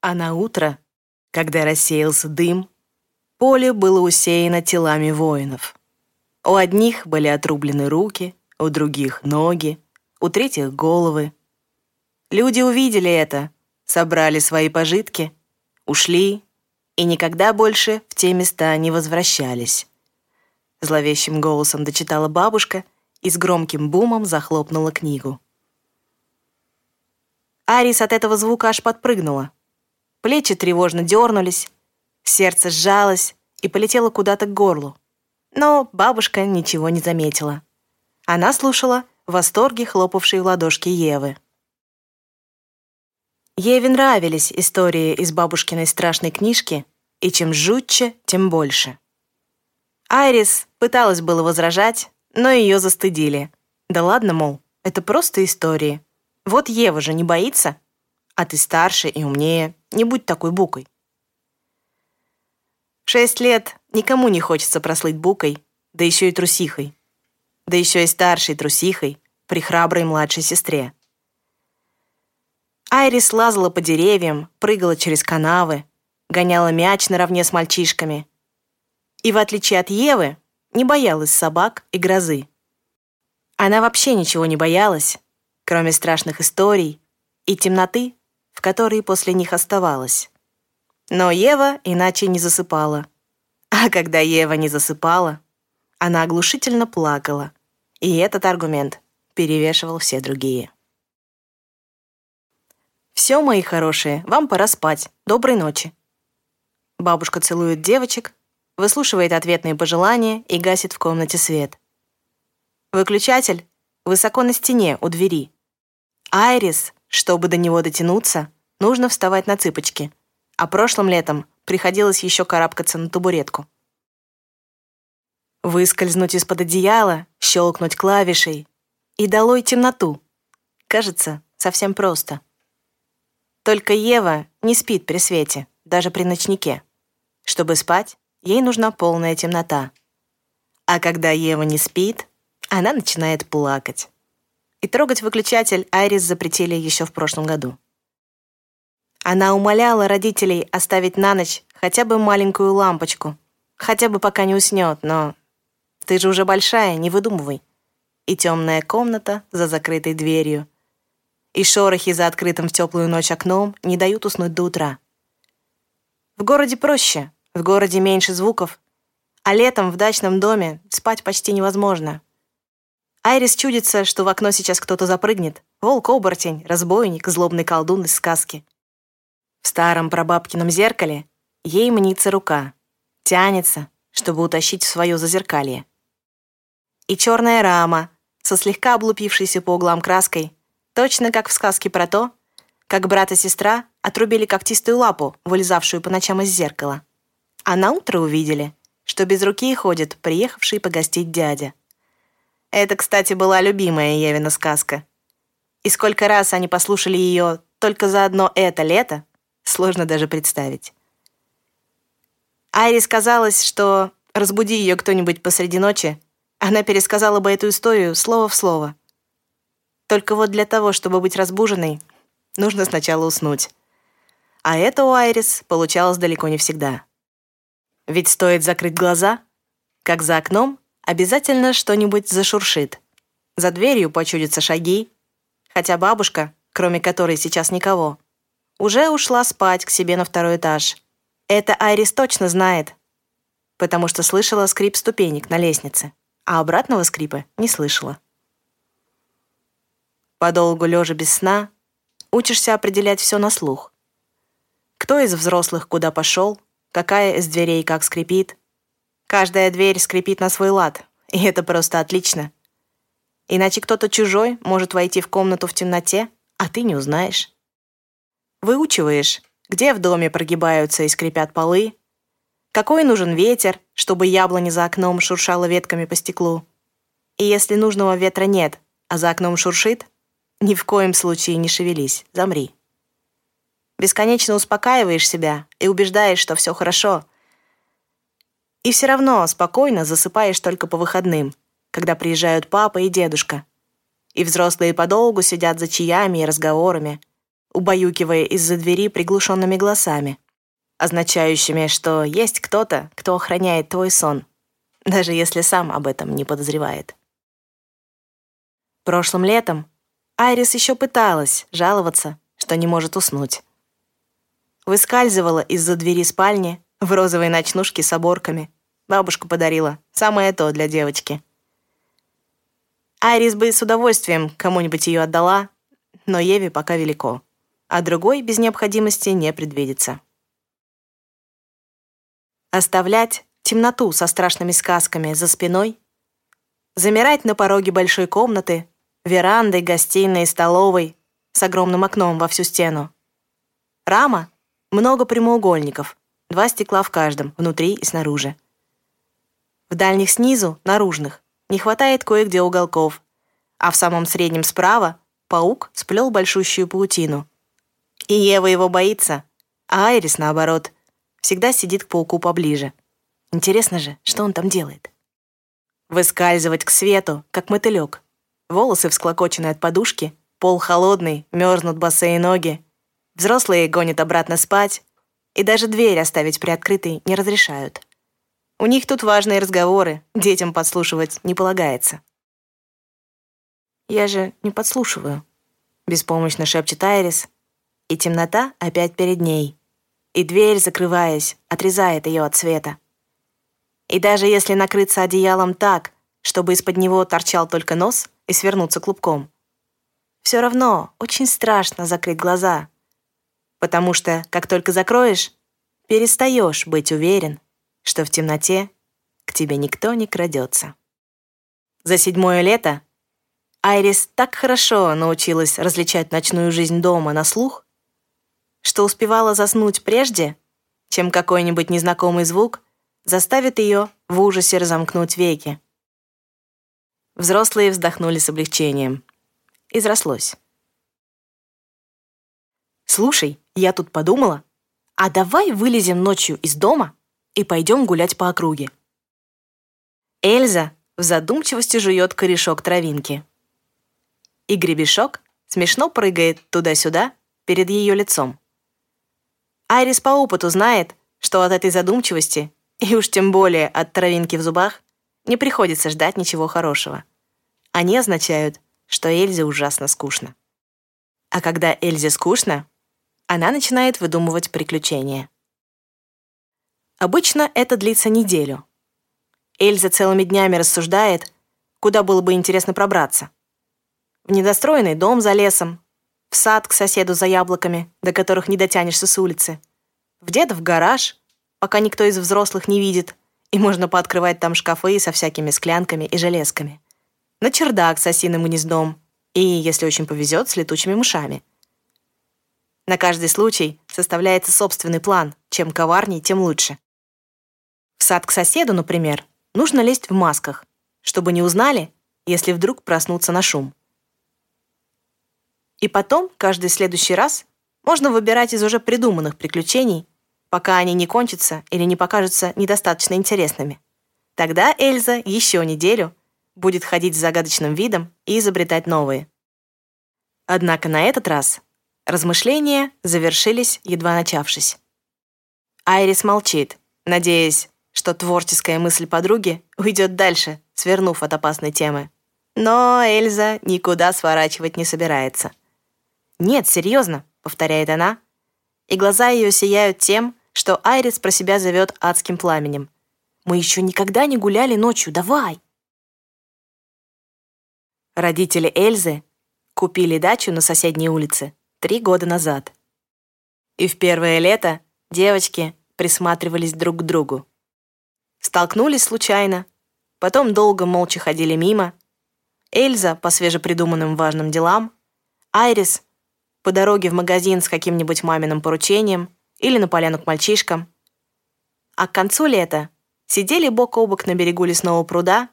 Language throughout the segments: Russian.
А на утро, когда рассеялся дым, поле было усеяно телами воинов. У одних были отрублены руки, у других — ноги, у третьих — головы. Люди увидели это, собрали свои пожитки, ушли и никогда больше в те места не возвращались. Зловещим голосом дочитала бабушка и с громким бумом захлопнула книгу. Арис от этого звука аж подпрыгнула. Плечи тревожно дернулись, сердце сжалось и полетело куда-то к горлу. Но бабушка ничего не заметила. Она слушала в восторге хлопавшей в ладошки Евы. Еве нравились истории из бабушкиной страшной книжки, и чем жутче, тем больше. Айрис пыталась было возражать, но ее застыдили. Да ладно, мол, это просто истории. Вот Ева же не боится, а ты старше и умнее, не будь такой букой. Шесть лет никому не хочется прослыть букой, да еще и трусихой. Да еще и старшей трусихой при храброй младшей сестре. Айрис лазала по деревьям, прыгала через канавы, гоняла мяч наравне с мальчишками. И, в отличие от Евы, не боялась собак и грозы. Она вообще ничего не боялась, кроме страшных историй и темноты, в которой после них оставалась. Но Ева иначе не засыпала. А когда Ева не засыпала, она оглушительно плакала, и этот аргумент перевешивал все другие. «Все, мои хорошие, вам пора спать. Доброй ночи». Бабушка целует девочек, выслушивает ответные пожелания и гасит в комнате свет. Выключатель высоко на стене у двери. Айрис, чтобы до него дотянуться, нужно вставать на цыпочки, а прошлым летом приходилось еще карабкаться на табуретку. Выскользнуть из-под одеяла, щелкнуть клавишей и долой темноту. Кажется, совсем просто. Только Ева не спит при свете, даже при ночнике. Чтобы спать, ей нужна полная темнота. А когда Ева не спит, она начинает плакать и трогать выключатель Айрис запретили еще в прошлом году. Она умоляла родителей оставить на ночь хотя бы маленькую лампочку, хотя бы пока не уснет, но ты же уже большая, не выдумывай. И темная комната за закрытой дверью, и шорохи за открытым в теплую ночь окном не дают уснуть до утра. В городе проще, в городе меньше звуков, а летом в дачном доме спать почти невозможно, Айрис чудится, что в окно сейчас кто-то запрыгнет. Волк-оборотень, разбойник, злобный колдун из сказки. В старом прабабкином зеркале ей мнится рука. Тянется, чтобы утащить в свое зазеркалье. И черная рама, со слегка облупившейся по углам краской, точно как в сказке про то, как брат и сестра отрубили когтистую лапу, вылезавшую по ночам из зеркала. А на утро увидели, что без руки ходит приехавший погостить дядя. Это, кстати, была любимая Евина сказка. И сколько раз они послушали ее только за одно это лето, сложно даже представить. Айрис казалось, что разбуди ее кто-нибудь посреди ночи, она пересказала бы эту историю слово в слово. Только вот для того, чтобы быть разбуженной, нужно сначала уснуть. А это у Айрис получалось далеко не всегда. Ведь стоит закрыть глаза, как за окном обязательно что-нибудь зашуршит. За дверью почудятся шаги, хотя бабушка, кроме которой сейчас никого, уже ушла спать к себе на второй этаж. Это Айрис точно знает, потому что слышала скрип ступенек на лестнице, а обратного скрипа не слышала. Подолгу лежа без сна, учишься определять все на слух. Кто из взрослых куда пошел, какая из дверей как скрипит, Каждая дверь скрипит на свой лад, и это просто отлично. Иначе кто-то чужой может войти в комнату в темноте, а ты не узнаешь. Выучиваешь, где в доме прогибаются и скрипят полы, какой нужен ветер, чтобы яблони за окном шуршало ветками по стеклу. И если нужного ветра нет, а за окном шуршит, ни в коем случае не шевелись, замри. Бесконечно успокаиваешь себя и убеждаешь, что все хорошо — и все равно спокойно засыпаешь только по выходным, когда приезжают папа и дедушка. И взрослые подолгу сидят за чаями и разговорами, убаюкивая из-за двери приглушенными голосами, означающими, что есть кто-то, кто охраняет твой сон, даже если сам об этом не подозревает. Прошлым летом Айрис еще пыталась жаловаться, что не может уснуть. Выскальзывала из-за двери спальни в розовой ночнушке с оборками. Бабушка подарила. Самое то для девочки. Айрис бы с удовольствием кому-нибудь ее отдала, но Еве пока велико, а другой без необходимости не предвидится. Оставлять темноту со страшными сказками за спиной, замирать на пороге большой комнаты, веранды, гостиной, столовой с огромным окном во всю стену. Рама — много прямоугольников, два стекла в каждом, внутри и снаружи. В дальних снизу, наружных, не хватает кое-где уголков, а в самом среднем справа паук сплел большущую паутину. И Ева его боится, а Айрис, наоборот, всегда сидит к пауку поближе. Интересно же, что он там делает. Выскальзывать к свету, как мотылек. Волосы всклокочены от подушки, пол холодный, мерзнут босые ноги. Взрослые гонят обратно спать, и даже дверь оставить приоткрытой не разрешают. У них тут важные разговоры, детям подслушивать не полагается. «Я же не подслушиваю», — беспомощно шепчет Айрис, и темнота опять перед ней, и дверь, закрываясь, отрезает ее от света. И даже если накрыться одеялом так, чтобы из-под него торчал только нос и свернуться клубком, все равно очень страшно закрыть глаза, потому что, как только закроешь, перестаешь быть уверен, что в темноте к тебе никто не крадется. За седьмое лето Айрис так хорошо научилась различать ночную жизнь дома на слух, что успевала заснуть прежде, чем какой-нибудь незнакомый звук заставит ее в ужасе разомкнуть веки. Взрослые вздохнули с облегчением. Изрослось. «Слушай, я тут подумала, а давай вылезем ночью из дома и пойдем гулять по округе. Эльза в задумчивости жует корешок травинки. И гребешок смешно прыгает туда-сюда перед ее лицом. Айрис по опыту знает, что от этой задумчивости, и уж тем более от травинки в зубах, не приходится ждать ничего хорошего. Они означают, что Эльзе ужасно скучно. А когда Эльзе скучно, она начинает выдумывать приключения. Обычно это длится неделю. Эльза целыми днями рассуждает, куда было бы интересно пробраться. В недостроенный дом за лесом, в сад к соседу за яблоками, до которых не дотянешься с улицы, в дедов гараж, пока никто из взрослых не видит, и можно пооткрывать там шкафы со всякими склянками и железками, на чердак с осиным гнездом и, если очень повезет, с летучими мышами. На каждый случай составляется собственный план, чем коварней, тем лучше. В сад к соседу, например, нужно лезть в масках, чтобы не узнали, если вдруг проснуться на шум. И потом, каждый следующий раз, можно выбирать из уже придуманных приключений, пока они не кончатся или не покажутся недостаточно интересными. Тогда Эльза еще неделю будет ходить с загадочным видом и изобретать новые. Однако на этот раз размышления завершились, едва начавшись. Айрис молчит, надеясь, что творческая мысль подруги уйдет дальше, свернув от опасной темы. Но Эльза никуда сворачивать не собирается. «Нет, серьезно», — повторяет она, и глаза ее сияют тем, что Айрис про себя зовет адским пламенем. «Мы еще никогда не гуляли ночью, давай!» Родители Эльзы купили дачу на соседней улице три года назад. И в первое лето девочки присматривались друг к другу. Столкнулись случайно, потом долго молча ходили мимо. Эльза по свежепридуманным важным делам, Айрис по дороге в магазин с каким-нибудь маминым поручением или на поляну к мальчишкам. А к концу лета сидели бок о бок на берегу лесного пруда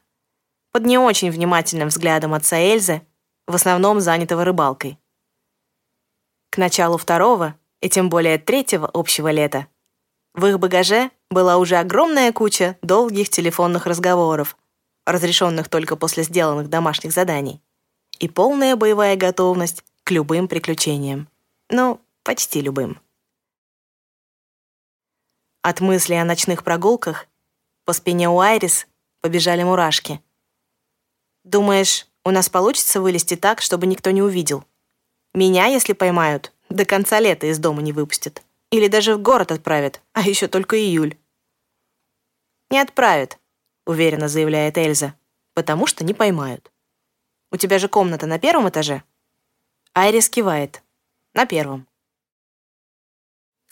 под не очень внимательным взглядом отца Эльзы, в основном занятого рыбалкой. К началу второго, и тем более третьего общего лета, в их багаже была уже огромная куча долгих телефонных разговоров, разрешенных только после сделанных домашних заданий, и полная боевая готовность к любым приключениям. Ну, почти любым. От мысли о ночных прогулках по спине у Айрис побежали мурашки. «Думаешь, у нас получится вылезти так, чтобы никто не увидел? Меня, если поймают, до конца лета из дома не выпустят. Или даже в город отправят, а еще только июль». «Не отправят», — уверенно заявляет Эльза, «потому что не поймают. У тебя же комната на первом этаже?» Айрис кивает. «На первом».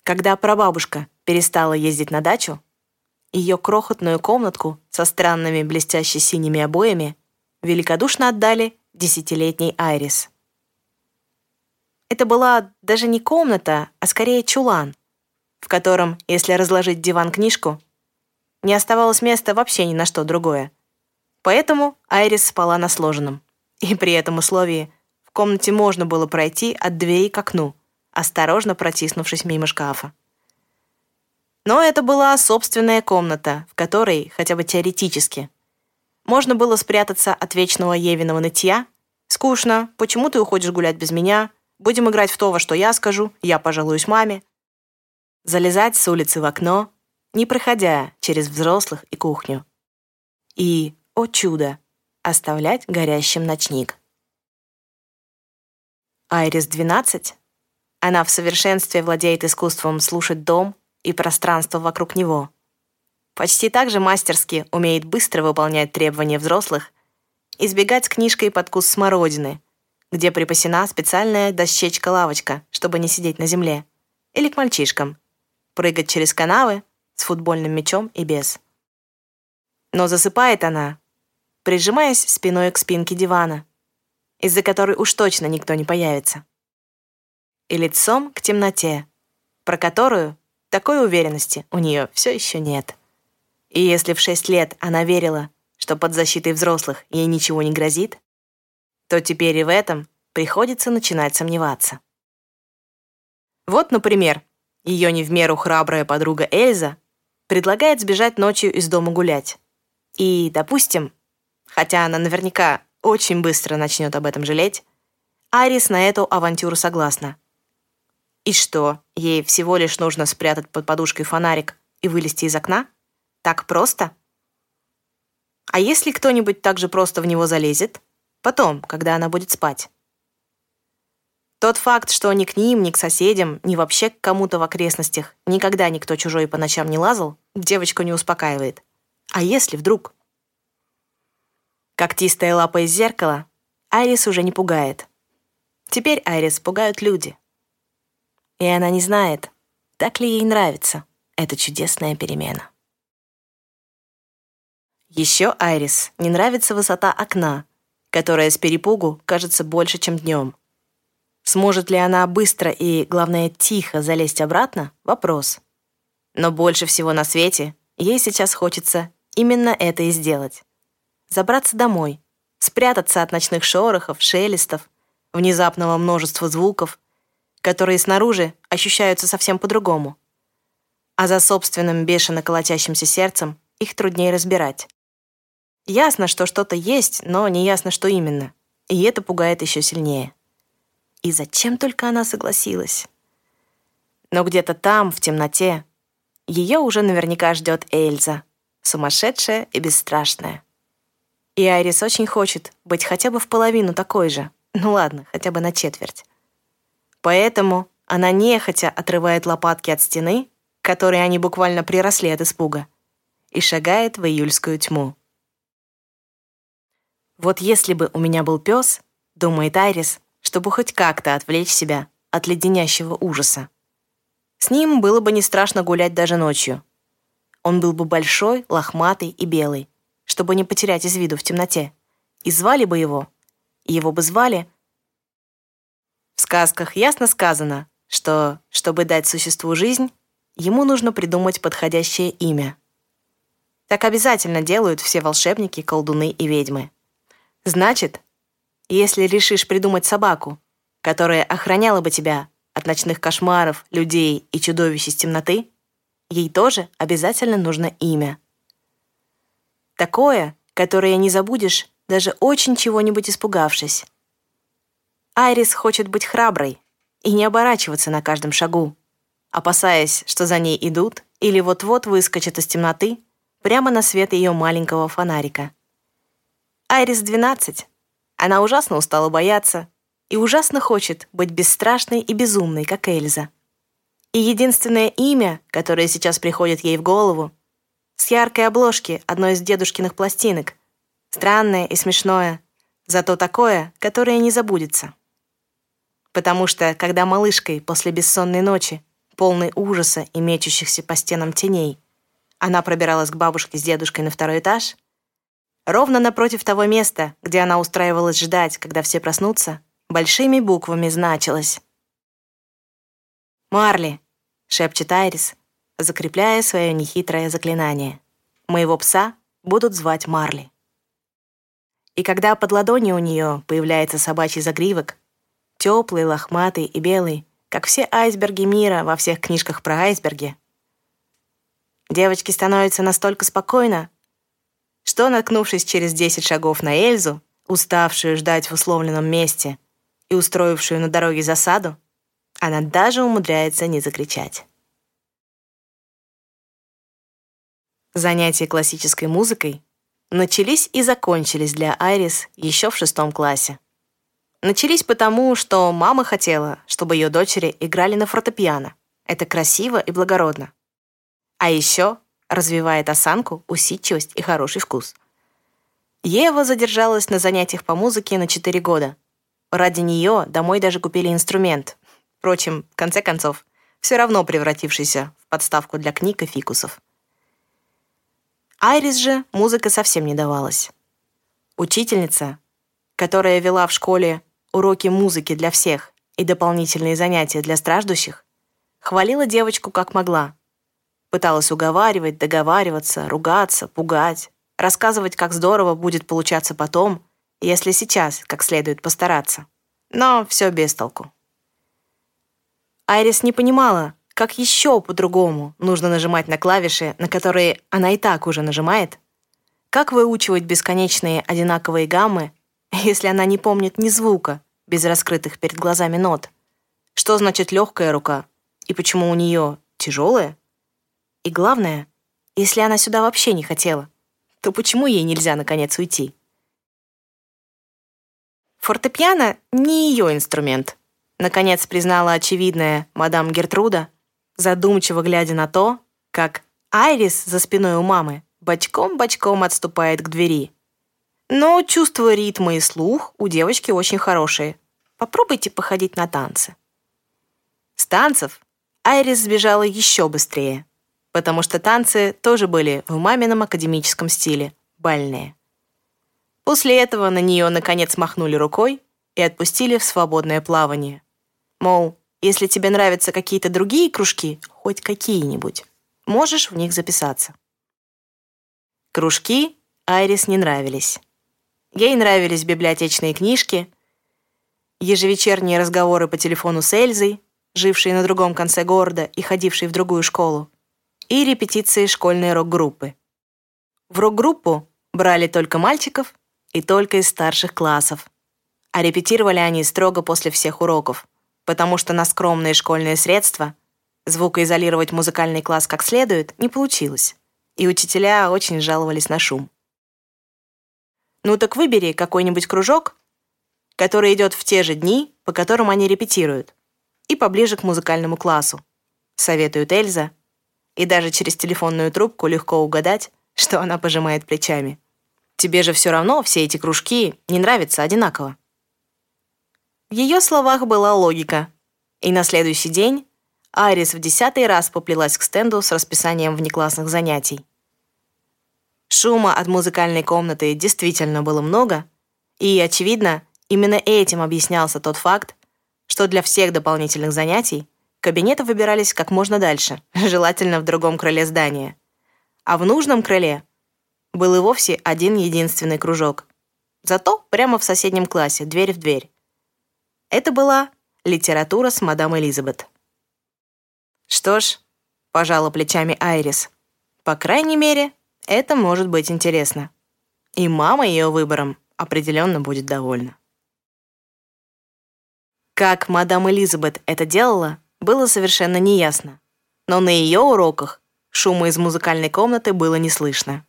Когда прабабушка перестала ездить на дачу, ее крохотную комнатку со странными блестяще-синими обоями великодушно отдали десятилетней Айрис. Это была даже не комната, а скорее чулан, в котором, если разложить диван-книжку, не оставалось места вообще ни на что другое. Поэтому Айрис спала на сложенном. И при этом условии в комнате можно было пройти от двери к окну, осторожно протиснувшись мимо шкафа. Но это была собственная комната, в которой, хотя бы теоретически, можно было спрятаться от вечного Евиного нытья. «Скучно. Почему ты уходишь гулять без меня? Будем играть в то, во что я скажу. Я пожалуюсь маме». Залезать с улицы в окно, не проходя через взрослых и кухню. И, о чудо, оставлять горящим ночник. Айрис 12. Она в совершенстве владеет искусством слушать дом, и пространство вокруг него. Почти так же мастерски умеет быстро выполнять требования взрослых, избегать книжкой под куст смородины, где припасена специальная дощечка-лавочка, чтобы не сидеть на земле, или к мальчишкам, прыгать через канавы с футбольным мячом и без. Но засыпает она, прижимаясь спиной к спинке дивана, из-за которой уж точно никто не появится. И лицом к темноте, про которую такой уверенности у нее все еще нет. И если в шесть лет она верила, что под защитой взрослых ей ничего не грозит, то теперь и в этом приходится начинать сомневаться. Вот, например, ее не в меру храбрая подруга Эльза предлагает сбежать ночью из дома гулять. И, допустим, хотя она наверняка очень быстро начнет об этом жалеть, Арис на эту авантюру согласна. И что, ей всего лишь нужно спрятать под подушкой фонарик и вылезти из окна? Так просто? А если кто-нибудь так же просто в него залезет? Потом, когда она будет спать? Тот факт, что ни к ним, ни к соседям, ни вообще к кому-то в окрестностях никогда никто чужой по ночам не лазал, девочку не успокаивает. А если вдруг? Когтистая лапа из зеркала Айрис уже не пугает. Теперь Айрис пугают люди и она не знает, так ли ей нравится эта чудесная перемена. Еще Айрис не нравится высота окна, которая с перепугу кажется больше, чем днем. Сможет ли она быстро и, главное, тихо залезть обратно — вопрос. Но больше всего на свете ей сейчас хочется именно это и сделать. Забраться домой, спрятаться от ночных шорохов, шелестов, внезапного множества звуков которые снаружи ощущаются совсем по-другому. А за собственным бешено колотящимся сердцем их труднее разбирать. Ясно, что что-то есть, но не ясно, что именно. И это пугает еще сильнее. И зачем только она согласилась? Но где-то там, в темноте, ее уже наверняка ждет Эльза, сумасшедшая и бесстрашная. И Айрис очень хочет быть хотя бы в половину такой же. Ну ладно, хотя бы на четверть. Поэтому она нехотя отрывает лопатки от стены, к которой они буквально приросли от испуга, и шагает в июльскую тьму. Вот если бы у меня был пес, думает Айрис, чтобы хоть как-то отвлечь себя от леденящего ужаса. С ним было бы не страшно гулять даже ночью. Он был бы большой, лохматый и белый, чтобы не потерять из виду в темноте. И звали бы его. И его бы звали в сказках ясно сказано, что, чтобы дать существу жизнь, ему нужно придумать подходящее имя. Так обязательно делают все волшебники, колдуны и ведьмы. Значит, если решишь придумать собаку, которая охраняла бы тебя от ночных кошмаров, людей и чудовищ из темноты, ей тоже обязательно нужно имя. Такое, которое не забудешь, даже очень чего-нибудь испугавшись. Айрис хочет быть храброй и не оборачиваться на каждом шагу, опасаясь, что за ней идут или вот-вот выскочат из темноты прямо на свет ее маленького фонарика. Айрис 12. Она ужасно устала бояться и ужасно хочет быть бесстрашной и безумной, как Эльза. И единственное имя, которое сейчас приходит ей в голову, с яркой обложки одной из дедушкиных пластинок, странное и смешное, зато такое, которое не забудется. Потому что, когда малышкой после бессонной ночи, полной ужаса и мечущихся по стенам теней, она пробиралась к бабушке с дедушкой на второй этаж, ровно напротив того места, где она устраивалась ждать, когда все проснутся, большими буквами значилось «Марли, шепчет Айрис, закрепляя свое нехитрое заклинание. Моего пса будут звать Марли. И когда под ладонью у нее появляется собачий загривок, теплый, лохматый и белый, как все айсберги мира во всех книжках про айсберги, девочке становится настолько спокойно, что, наткнувшись через 10 шагов на Эльзу, уставшую ждать в условленном месте и устроившую на дороге засаду, она даже умудряется не закричать. Занятия классической музыкой начались и закончились для Айрис еще в шестом классе. Начались потому, что мама хотела, чтобы ее дочери играли на фортепиано. Это красиво и благородно. А еще развивает осанку, усидчивость и хороший вкус. Ева задержалась на занятиях по музыке на 4 года. Ради нее домой даже купили инструмент, Впрочем, в конце концов, все равно превратившийся в подставку для книг и фикусов. Айрис же музыка совсем не давалась. Учительница, которая вела в школе уроки музыки для всех и дополнительные занятия для страждущих, хвалила девочку как могла. Пыталась уговаривать, договариваться, ругаться, пугать, рассказывать, как здорово будет получаться потом, если сейчас как следует постараться. Но все без толку. Айрис не понимала, как еще по-другому нужно нажимать на клавиши, на которые она и так уже нажимает. Как выучивать бесконечные одинаковые гаммы, если она не помнит ни звука без раскрытых перед глазами нот? Что значит легкая рука? И почему у нее тяжелая? И главное, если она сюда вообще не хотела, то почему ей нельзя наконец уйти? Фортепиано не ее инструмент — наконец признала очевидное мадам Гертруда, задумчиво глядя на то, как Айрис за спиной у мамы бочком-бочком отступает к двери. Но чувство ритма и слух у девочки очень хорошие. Попробуйте походить на танцы. С танцев Айрис сбежала еще быстрее, потому что танцы тоже были в мамином академическом стиле, бальные. После этого на нее наконец махнули рукой и отпустили в свободное плавание. Мол, если тебе нравятся какие-то другие кружки, хоть какие-нибудь, можешь в них записаться. Кружки Айрис не нравились. Ей нравились библиотечные книжки, ежевечерние разговоры по телефону с Эльзой, жившей на другом конце города и ходившей в другую школу, и репетиции школьной рок-группы. В рок-группу брали только мальчиков и только из старших классов, а репетировали они строго после всех уроков потому что на скромные школьные средства звукоизолировать музыкальный класс как следует не получилось, и учителя очень жаловались на шум. Ну так выбери какой-нибудь кружок, который идет в те же дни, по которым они репетируют, и поближе к музыкальному классу, советует Эльза, и даже через телефонную трубку легко угадать, что она пожимает плечами. Тебе же все равно все эти кружки не нравятся одинаково. В ее словах была логика. И на следующий день Айрис в десятый раз поплелась к стенду с расписанием внеклассных занятий. Шума от музыкальной комнаты действительно было много, и, очевидно, именно этим объяснялся тот факт, что для всех дополнительных занятий кабинеты выбирались как можно дальше, желательно в другом крыле здания. А в нужном крыле был и вовсе один единственный кружок. Зато прямо в соседнем классе, дверь в дверь. Это была литература с мадам Элизабет. Что ж, пожала плечами Айрис. По крайней мере, это может быть интересно. И мама ее выбором определенно будет довольна. Как мадам Элизабет это делала, было совершенно неясно. Но на ее уроках шума из музыкальной комнаты было не слышно.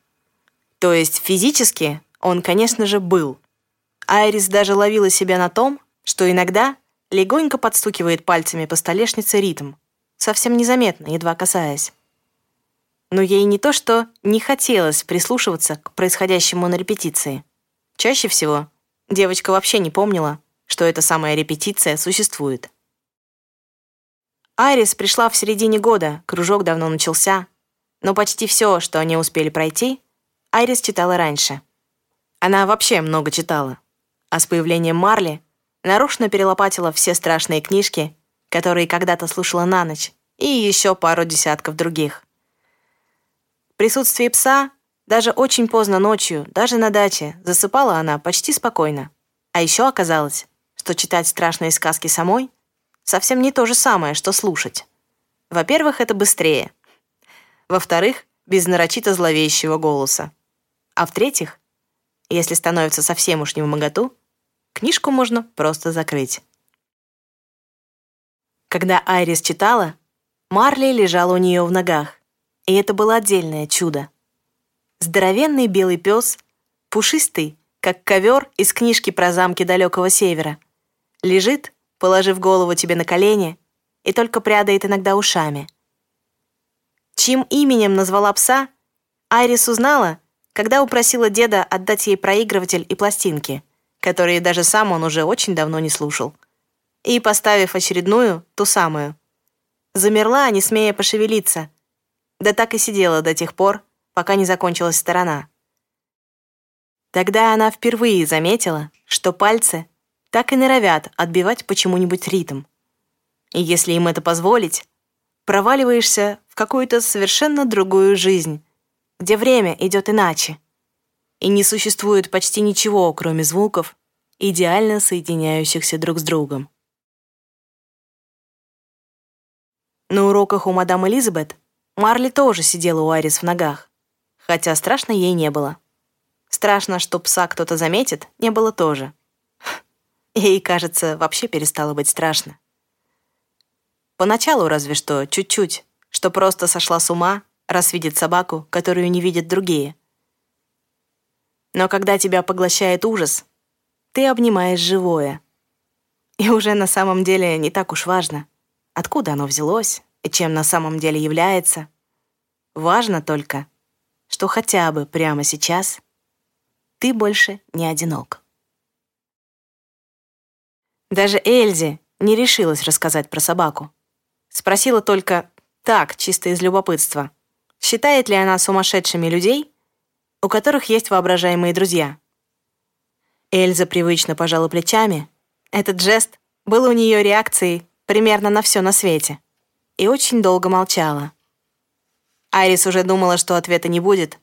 То есть физически он, конечно же, был. Айрис даже ловила себя на том, что иногда легонько подстукивает пальцами по столешнице ритм, совсем незаметно, едва касаясь. Но ей не то что не хотелось прислушиваться к происходящему на репетиции. Чаще всего девочка вообще не помнила, что эта самая репетиция существует. Айрис пришла в середине года, кружок давно начался, но почти все, что они успели пройти, Айрис читала раньше. Она вообще много читала, а с появлением Марли нарочно перелопатила все страшные книжки, которые когда-то слушала на ночь, и еще пару десятков других. В присутствии пса даже очень поздно ночью, даже на даче, засыпала она почти спокойно. А еще оказалось, что читать страшные сказки самой совсем не то же самое, что слушать. Во-первых, это быстрее. Во-вторых, без нарочито зловещего голоса. А в-третьих, если становится совсем уж не в моготу, книжку можно просто закрыть. Когда Айрис читала, Марли лежала у нее в ногах, и это было отдельное чудо. Здоровенный белый пес, пушистый, как ковер из книжки про замки далекого севера, лежит, положив голову тебе на колени, и только прядает иногда ушами. Чьим именем назвала пса, Айрис узнала, когда упросила деда отдать ей проигрыватель и пластинки, которые даже сам он уже очень давно не слушал и, поставив очередную, ту самую. Замерла, не смея пошевелиться. Да так и сидела до тех пор, пока не закончилась сторона. Тогда она впервые заметила, что пальцы так и норовят отбивать почему-нибудь ритм. И если им это позволить, проваливаешься в какую-то совершенно другую жизнь, где время идет иначе, и не существует почти ничего, кроме звуков, идеально соединяющихся друг с другом. На уроках у мадам Элизабет Марли тоже сидела у Арис в ногах, хотя страшно ей не было. Страшно, что пса кто-то заметит, не было тоже. Ей, кажется, вообще перестало быть страшно. Поначалу разве что, чуть-чуть, что просто сошла с ума, раз видит собаку, которую не видят другие. Но когда тебя поглощает ужас, ты обнимаешь живое. И уже на самом деле не так уж важно — откуда оно взялось и чем на самом деле является. Важно только, что хотя бы прямо сейчас ты больше не одинок. Даже Эльзи не решилась рассказать про собаку. Спросила только так, чисто из любопытства, считает ли она сумасшедшими людей, у которых есть воображаемые друзья. Эльза привычно пожала плечами. Этот жест был у нее реакцией примерно на все на свете, и очень долго молчала. Айрис уже думала, что ответа не будет,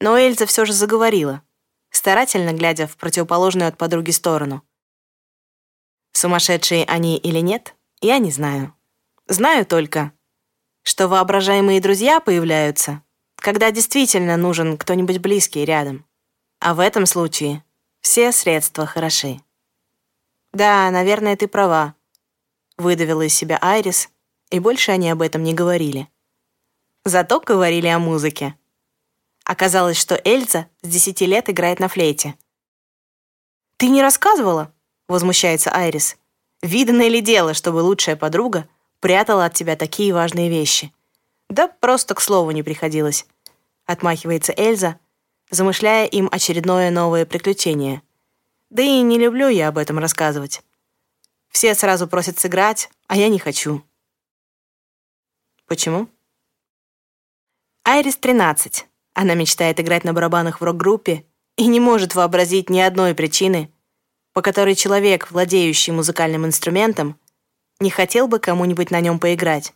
но Эльза все же заговорила, старательно глядя в противоположную от подруги сторону. Сумасшедшие они или нет, я не знаю. Знаю только, что воображаемые друзья появляются, когда действительно нужен кто-нибудь близкий рядом. А в этом случае все средства хороши. Да, наверное, ты права выдавила из себя Айрис, и больше они об этом не говорили. Зато говорили о музыке. Оказалось, что Эльза с десяти лет играет на флейте. «Ты не рассказывала?» — возмущается Айрис. «Виданное ли дело, чтобы лучшая подруга прятала от тебя такие важные вещи?» «Да просто к слову не приходилось», — отмахивается Эльза, замышляя им очередное новое приключение. «Да и не люблю я об этом рассказывать. Все сразу просят сыграть, а я не хочу. Почему? Айрис 13. Она мечтает играть на барабанах в рок-группе и не может вообразить ни одной причины, по которой человек, владеющий музыкальным инструментом, не хотел бы кому-нибудь на нем поиграть.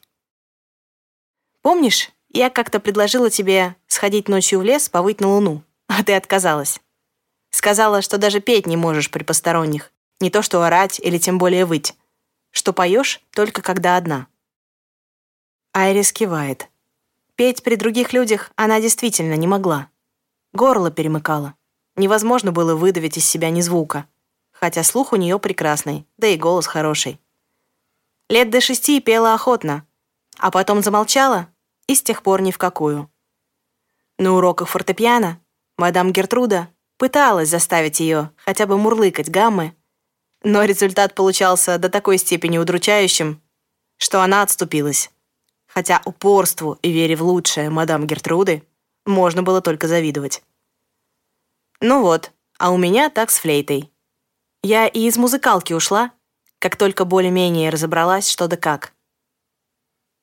Помнишь, я как-то предложила тебе сходить ночью в лес повыть на луну, а ты отказалась. Сказала, что даже петь не можешь при посторонних. Не то что орать или тем более выть. Что поешь только когда одна. Айрис кивает. Петь при других людях она действительно не могла. Горло перемыкало. Невозможно было выдавить из себя ни звука. Хотя слух у нее прекрасный, да и голос хороший. Лет до шести пела охотно, а потом замолчала и с тех пор ни в какую. На уроках фортепиано мадам Гертруда пыталась заставить ее хотя бы мурлыкать гаммы, но результат получался до такой степени удручающим, что она отступилась. Хотя упорству и вере в лучшее мадам Гертруды можно было только завидовать. Ну вот, а у меня так с флейтой. Я и из музыкалки ушла, как только более-менее разобралась, что да как.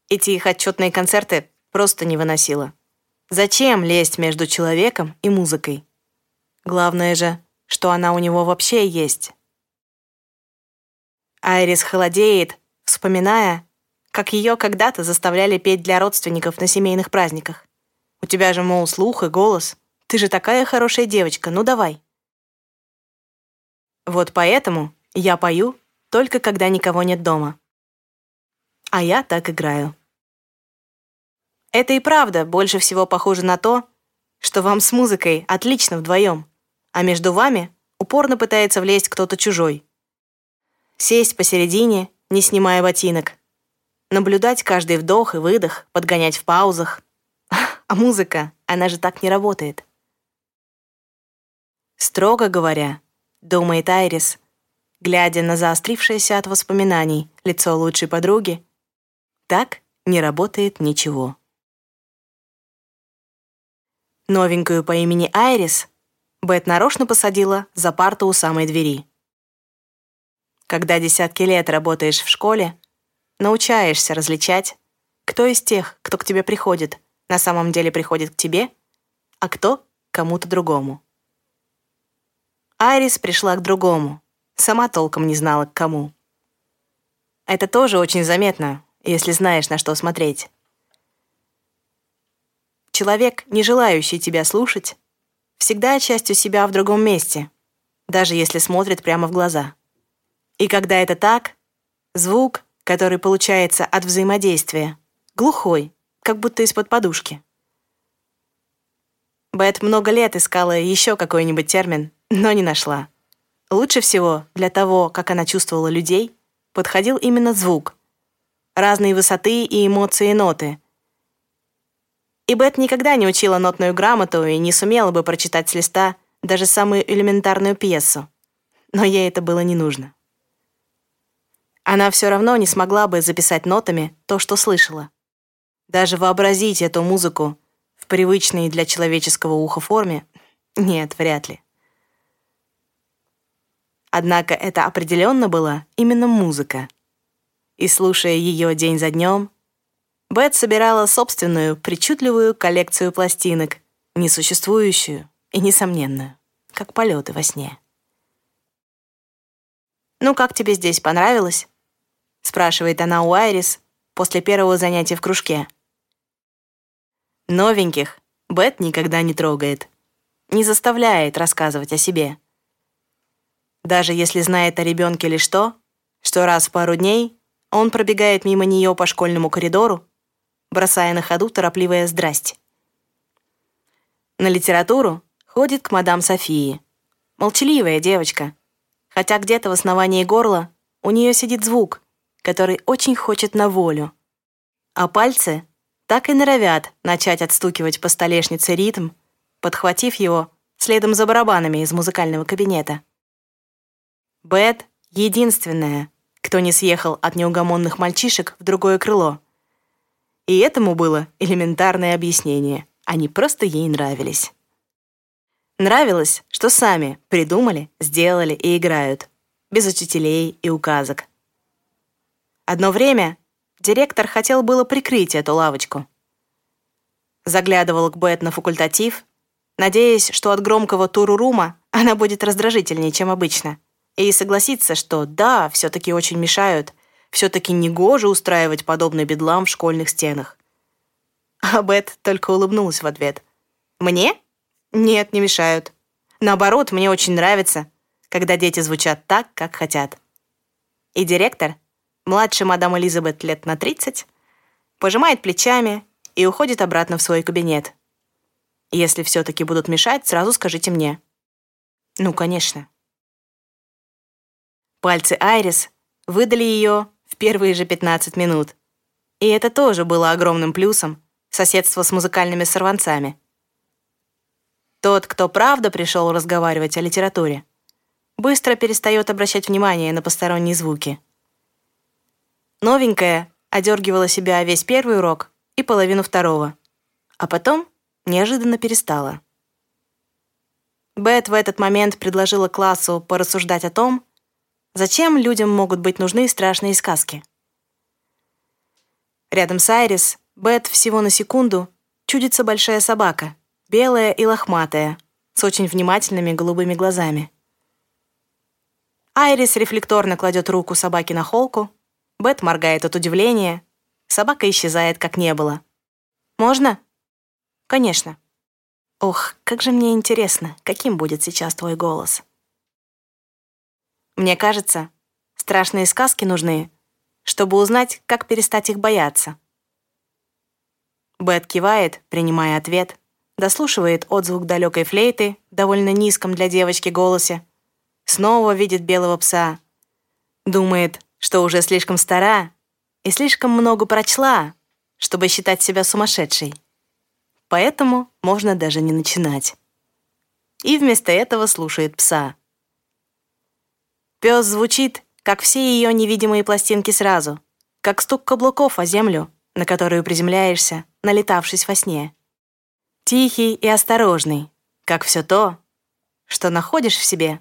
Эти их отчетные концерты просто не выносила. Зачем лезть между человеком и музыкой? Главное же, что она у него вообще есть. Айрис холодеет, вспоминая, как ее когда-то заставляли петь для родственников на семейных праздниках. У тебя же, мол, слух и голос. Ты же такая хорошая девочка, ну давай. Вот поэтому я пою только когда никого нет дома. А я так играю. Это и правда больше всего похоже на то, что вам с музыкой отлично вдвоем, а между вами упорно пытается влезть кто-то чужой. Сесть посередине, не снимая ботинок. Наблюдать каждый вдох и выдох, подгонять в паузах. А музыка, она же так не работает. Строго говоря, думает Айрис, глядя на заострившееся от воспоминаний лицо лучшей подруги. Так не работает ничего. Новенькую по имени Айрис Бет нарочно посадила за парту у самой двери. Когда десятки лет работаешь в школе, научаешься различать, кто из тех, кто к тебе приходит, на самом деле приходит к тебе, а кто — кому-то другому. Айрис пришла к другому, сама толком не знала, к кому. Это тоже очень заметно, если знаешь, на что смотреть. Человек, не желающий тебя слушать, всегда частью себя в другом месте, даже если смотрит прямо в глаза. И когда это так, звук, который получается от взаимодействия, глухой, как будто из-под подушки. Бет много лет искала еще какой-нибудь термин, но не нашла. Лучше всего для того, как она чувствовала людей, подходил именно звук. Разные высоты и эмоции ноты. И Бет никогда не учила нотную грамоту и не сумела бы прочитать с листа даже самую элементарную пьесу. Но ей это было не нужно. Она все равно не смогла бы записать нотами то, что слышала. Даже вообразить эту музыку в привычной для человеческого уха форме — нет, вряд ли. Однако это определенно была именно музыка. И слушая ее день за днем, Бет собирала собственную причудливую коллекцию пластинок, несуществующую и несомненную, как полеты во сне. «Ну, как тебе здесь понравилось?» — спрашивает она у Айрис после первого занятия в кружке. Новеньких Бет никогда не трогает, не заставляет рассказывать о себе. Даже если знает о ребенке лишь то, что раз в пару дней он пробегает мимо нее по школьному коридору, бросая на ходу торопливое «здрасте». На литературу ходит к мадам Софии. Молчаливая девочка. Хотя где-то в основании горла у нее сидит звук, который очень хочет на волю. А пальцы так и норовят начать отстукивать по столешнице ритм, подхватив его следом за барабанами из музыкального кабинета. Бет — единственная, кто не съехал от неугомонных мальчишек в другое крыло. И этому было элементарное объяснение. Они просто ей нравились. Нравилось, что сами придумали, сделали и играют, без учителей и указок. Одно время директор хотел было прикрыть эту лавочку. Заглядывал к Бет на факультатив, надеясь, что от громкого турурума она будет раздражительнее, чем обычно — и согласиться, что да, все-таки очень мешают, все-таки негоже устраивать подобный бедлам в школьных стенах. А Бет только улыбнулась в ответ. «Мне? Нет, не мешают. Наоборот, мне очень нравится, когда дети звучат так, как хотят». И директор, младше мадам Элизабет лет на 30, пожимает плечами и уходит обратно в свой кабинет. Если все-таки будут мешать, сразу скажите мне. Ну, конечно. Пальцы Айрис выдали ее в первые же 15 минут. И это тоже было огромным плюсом соседство с музыкальными сорванцами. Тот, кто правда пришел разговаривать о литературе, быстро перестает обращать внимание на посторонние звуки. Новенькая одергивала себя весь первый урок и половину второго, а потом неожиданно перестала. Бет в этот момент предложила классу порассуждать о том, зачем людям могут быть нужны страшные сказки. Рядом с Айрис Бет всего на секунду чудится большая собака, белая и лохматая, с очень внимательными голубыми глазами. Айрис рефлекторно кладет руку собаки на холку, Бет моргает от удивления, собака исчезает, как не было. «Можно?» «Конечно». «Ох, как же мне интересно, каким будет сейчас твой голос?» «Мне кажется, страшные сказки нужны, чтобы узнать, как перестать их бояться». Бет кивает, принимая ответ, дослушивает отзвук далекой флейты, довольно низком для девочки голосе, снова видит белого пса, думает, что уже слишком стара и слишком много прочла, чтобы считать себя сумасшедшей. Поэтому можно даже не начинать. И вместо этого слушает пса. Пес звучит, как все ее невидимые пластинки сразу, как стук каблуков о землю, на которую приземляешься, налетавшись во сне. Тихий и осторожный, как все то, что находишь в себе,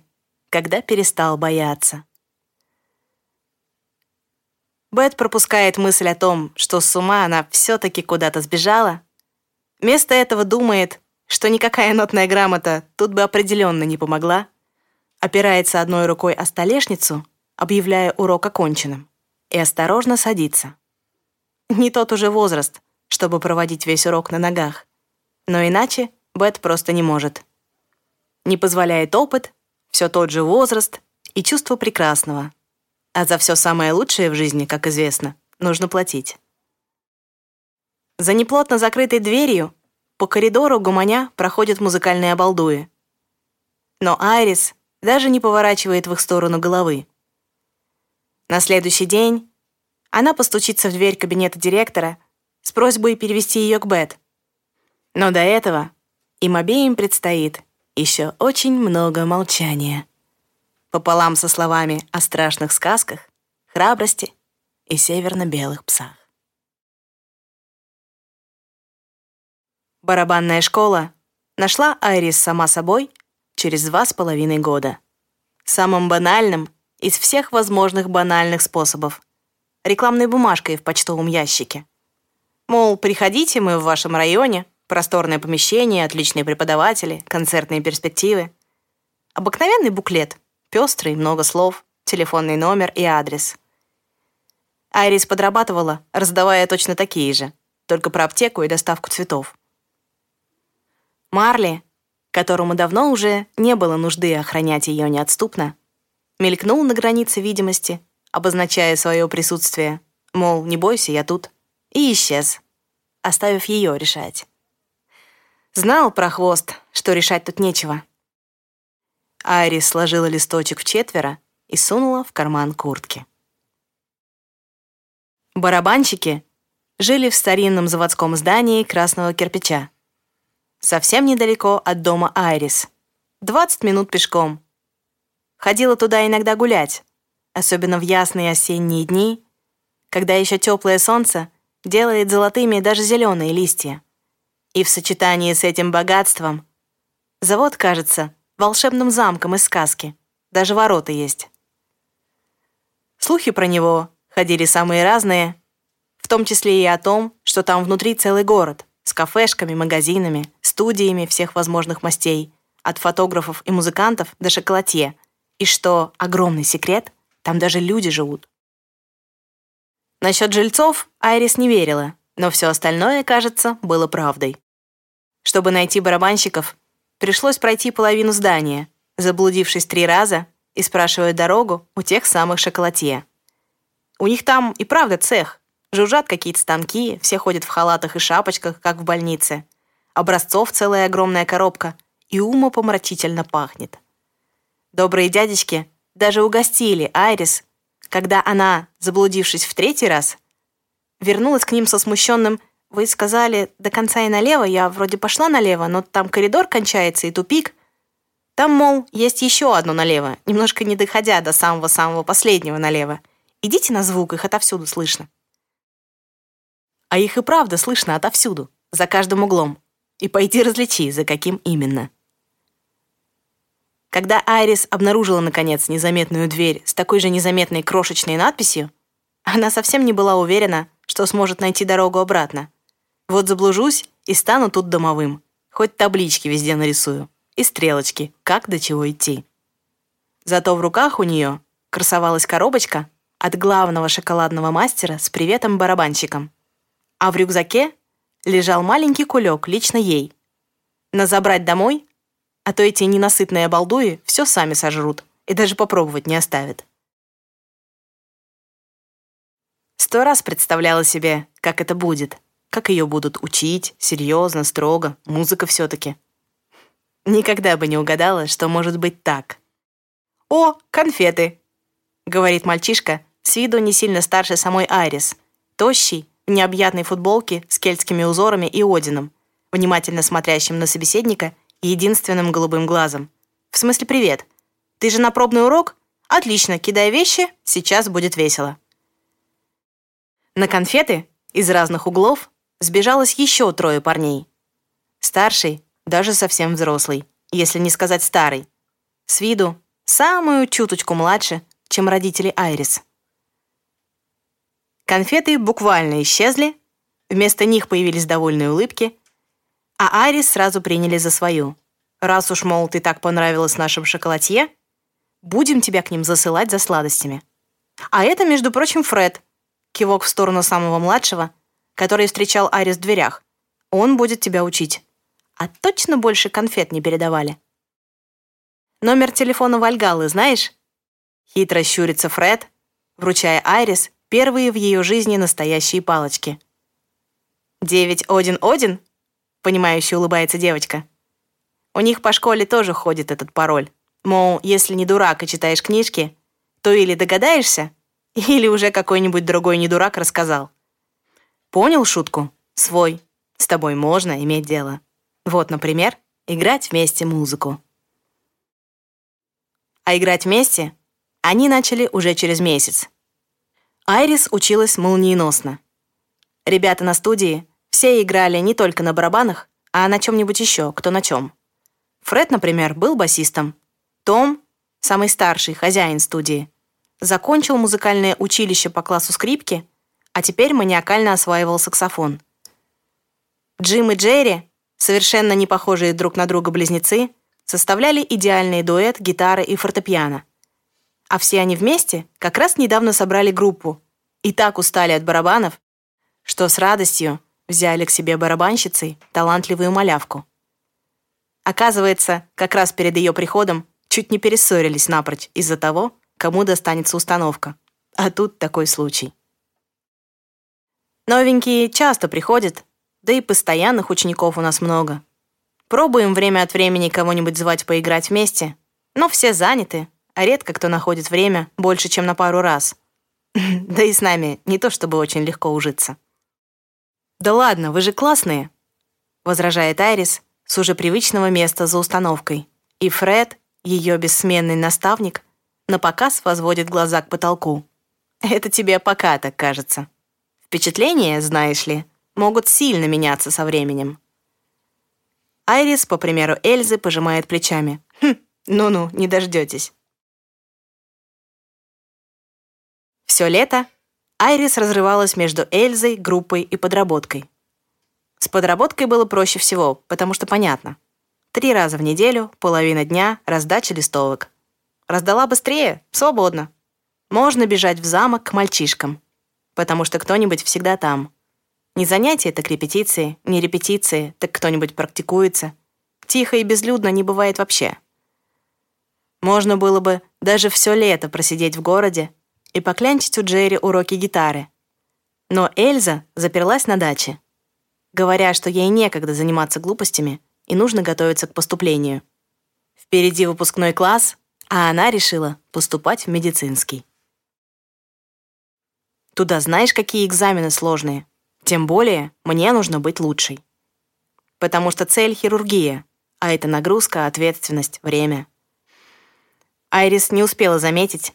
когда перестал бояться. Бет пропускает мысль о том, что с ума она все-таки куда-то сбежала. Вместо этого думает, что никакая нотная грамота тут бы определенно не помогла. Опирается одной рукой о столешницу, объявляя урок оконченным, и осторожно садится. Не тот уже возраст, чтобы проводить весь урок на ногах. Но иначе Бет просто не может. Не позволяет опыт, все тот же возраст и чувство прекрасного, а за все самое лучшее в жизни, как известно, нужно платить. За неплотно закрытой дверью по коридору гуманя проходят музыкальные обалдуи. Но Айрис даже не поворачивает в их сторону головы. На следующий день она постучится в дверь кабинета директора с просьбой перевести ее к Бет. Но до этого им обеим предстоит еще очень много молчания пополам со словами о страшных сказках, храбрости и северно-белых псах. Барабанная школа нашла Айрис сама собой через два с половиной года. Самым банальным из всех возможных банальных способов. Рекламной бумажкой в почтовом ящике. Мол, приходите, мы в вашем районе, просторное помещение, отличные преподаватели, концертные перспективы. Обыкновенный буклет — Пестрый, много слов, телефонный номер и адрес. Айрис подрабатывала, раздавая точно такие же, только про аптеку и доставку цветов. Марли, которому давно уже не было нужды охранять ее неотступно, мелькнул на границе видимости, обозначая свое присутствие, мол, не бойся, я тут, и исчез, оставив ее решать. Знал про хвост, что решать тут нечего. Айрис сложила листочек в четверо и сунула в карман куртки. Барабанщики жили в старинном заводском здании красного кирпича. Совсем недалеко от дома Айрис. 20 минут пешком. Ходила туда иногда гулять, особенно в ясные осенние дни, когда еще теплое солнце делает золотыми даже зеленые листья. И в сочетании с этим богатством завод кажется волшебным замком из сказки. Даже ворота есть. Слухи про него ходили самые разные, в том числе и о том, что там внутри целый город с кафешками, магазинами, студиями всех возможных мастей, от фотографов и музыкантов до шоколадье, и что, огромный секрет, там даже люди живут. Насчет жильцов Айрис не верила, но все остальное, кажется, было правдой. Чтобы найти барабанщиков, Пришлось пройти половину здания, заблудившись три раза и спрашивая дорогу у тех самых шоколадье. У них там и правда цех. Жужжат какие-то станки, все ходят в халатах и шапочках, как в больнице. Образцов целая огромная коробка, и ума помрачительно пахнет. Добрые дядечки даже угостили Айрис, когда она, заблудившись в третий раз, вернулась к ним со смущенным «Вы сказали до конца и налево, я вроде пошла налево, но там коридор кончается и тупик». Там, мол, есть еще одно налево, немножко не доходя до самого-самого последнего налево. Идите на звук, их отовсюду слышно. А их и правда слышно отовсюду, за каждым углом. И пойти различи, за каким именно. Когда Айрис обнаружила, наконец, незаметную дверь с такой же незаметной крошечной надписью, она совсем не была уверена, что сможет найти дорогу обратно. Вот заблужусь и стану тут домовым. Хоть таблички везде нарисую. И стрелочки, как до чего идти. Зато в руках у нее красовалась коробочка от главного шоколадного мастера с приветом-барабанщиком. А в рюкзаке лежал маленький кулек лично ей. На забрать домой а то эти ненасытные обалдуи все сами сожрут и даже попробовать не оставят. Сто раз представляла себе, как это будет, как ее будут учить, серьезно, строго, музыка все-таки. Никогда бы не угадала, что может быть так. «О, конфеты!» — говорит мальчишка, с виду не сильно старше самой Айрис, тощий, необъятной футболке с кельтскими узорами и Одином, внимательно смотрящим на собеседника единственным голубым глазом. «В смысле привет? Ты же на пробный урок? Отлично, кидай вещи, сейчас будет весело». На конфеты из разных углов сбежалось еще трое парней. Старший, даже совсем взрослый, если не сказать старый. С виду самую чуточку младше, чем родители Айрис. Конфеты буквально исчезли, вместо них появились довольные улыбки, а Айрис сразу приняли за свою. Раз уж, мол, ты так понравилась нашим шоколадье, будем тебя к ним засылать за сладостями. А это, между прочим, Фред. Кивок в сторону самого младшего, который встречал Айрис в дверях. Он будет тебя учить. А точно больше конфет не передавали. Номер телефона Вальгалы знаешь? Хитро щурится Фред, вручая Айрис первые в ее жизни настоящие палочки. «Девять один-один?» понимающе улыбается девочка. У них по школе тоже ходит этот пароль. Мол, если не дурак и читаешь книжки, то или догадаешься, или уже какой-нибудь другой недурак рассказал. Понял шутку? Свой. С тобой можно иметь дело. Вот, например, играть вместе музыку. А играть вместе они начали уже через месяц. Айрис училась молниеносно. Ребята на студии все играли не только на барабанах, а на чем-нибудь еще, кто на чем. Фред, например, был басистом. Том, самый старший, хозяин студии, закончил музыкальное училище по классу скрипки, а теперь маниакально осваивал саксофон. Джим и Джерри, совершенно не похожие друг на друга близнецы, составляли идеальный дуэт гитары и фортепиано. А все они вместе как раз недавно собрали группу и так устали от барабанов, что с радостью взяли к себе барабанщицей талантливую малявку. Оказывается, как раз перед ее приходом чуть не перессорились напрочь из-за того, кому достанется установка. А тут такой случай. Новенькие часто приходят, да и постоянных учеников у нас много. Пробуем время от времени кого-нибудь звать поиграть вместе, но все заняты, а редко кто находит время больше, чем на пару раз. Да и с нами не то чтобы очень легко ужиться. «Да ладно, вы же классные!» возражает Айрис с уже привычного места за установкой. И Фред, ее бессменный наставник, на показ возводит глаза к потолку. Это тебе пока так кажется. Впечатления, знаешь ли, могут сильно меняться со временем. Айрис, по примеру Эльзы, пожимает плечами. Хм, ну-ну, не дождетесь. Все лето Айрис разрывалась между Эльзой, группой и подработкой. С подработкой было проще всего, потому что понятно. Три раза в неделю, половина дня, раздача листовок. Раздала быстрее, свободно. Можно бежать в замок к мальчишкам, потому что кто-нибудь всегда там. Не занятия, так репетиции, не репетиции, так кто-нибудь практикуется. Тихо и безлюдно не бывает вообще. Можно было бы даже все лето просидеть в городе, и поклянчить у Джерри уроки гитары. Но Эльза заперлась на даче, говоря, что ей некогда заниматься глупостями и нужно готовиться к поступлению. Впереди выпускной класс, а она решила поступать в медицинский. Туда знаешь, какие экзамены сложные. Тем более, мне нужно быть лучшей. Потому что цель — хирургия, а это нагрузка, ответственность, время. Айрис не успела заметить,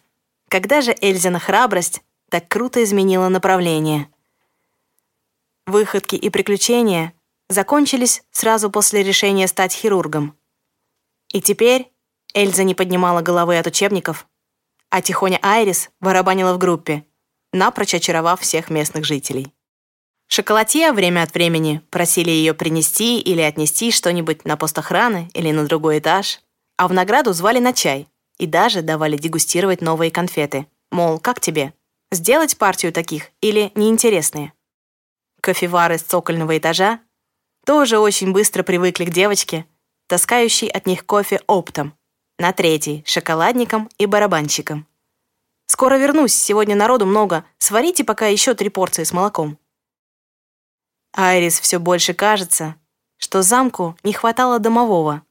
когда же Эльзина храбрость так круто изменила направление. Выходки и приключения закончились сразу после решения стать хирургом. И теперь Эльза не поднимала головы от учебников, а тихоня Айрис барабанила в группе, напрочь очаровав всех местных жителей. Шоколатье время от времени просили ее принести или отнести что-нибудь на пост охраны или на другой этаж, а в награду звали на чай и даже давали дегустировать новые конфеты. Мол, как тебе? Сделать партию таких или неинтересные? Кофевары с цокольного этажа тоже очень быстро привыкли к девочке, таскающей от них кофе оптом, на третий — шоколадником и барабанщиком. «Скоро вернусь, сегодня народу много, сварите пока еще три порции с молоком». Айрис все больше кажется, что замку не хватало домового.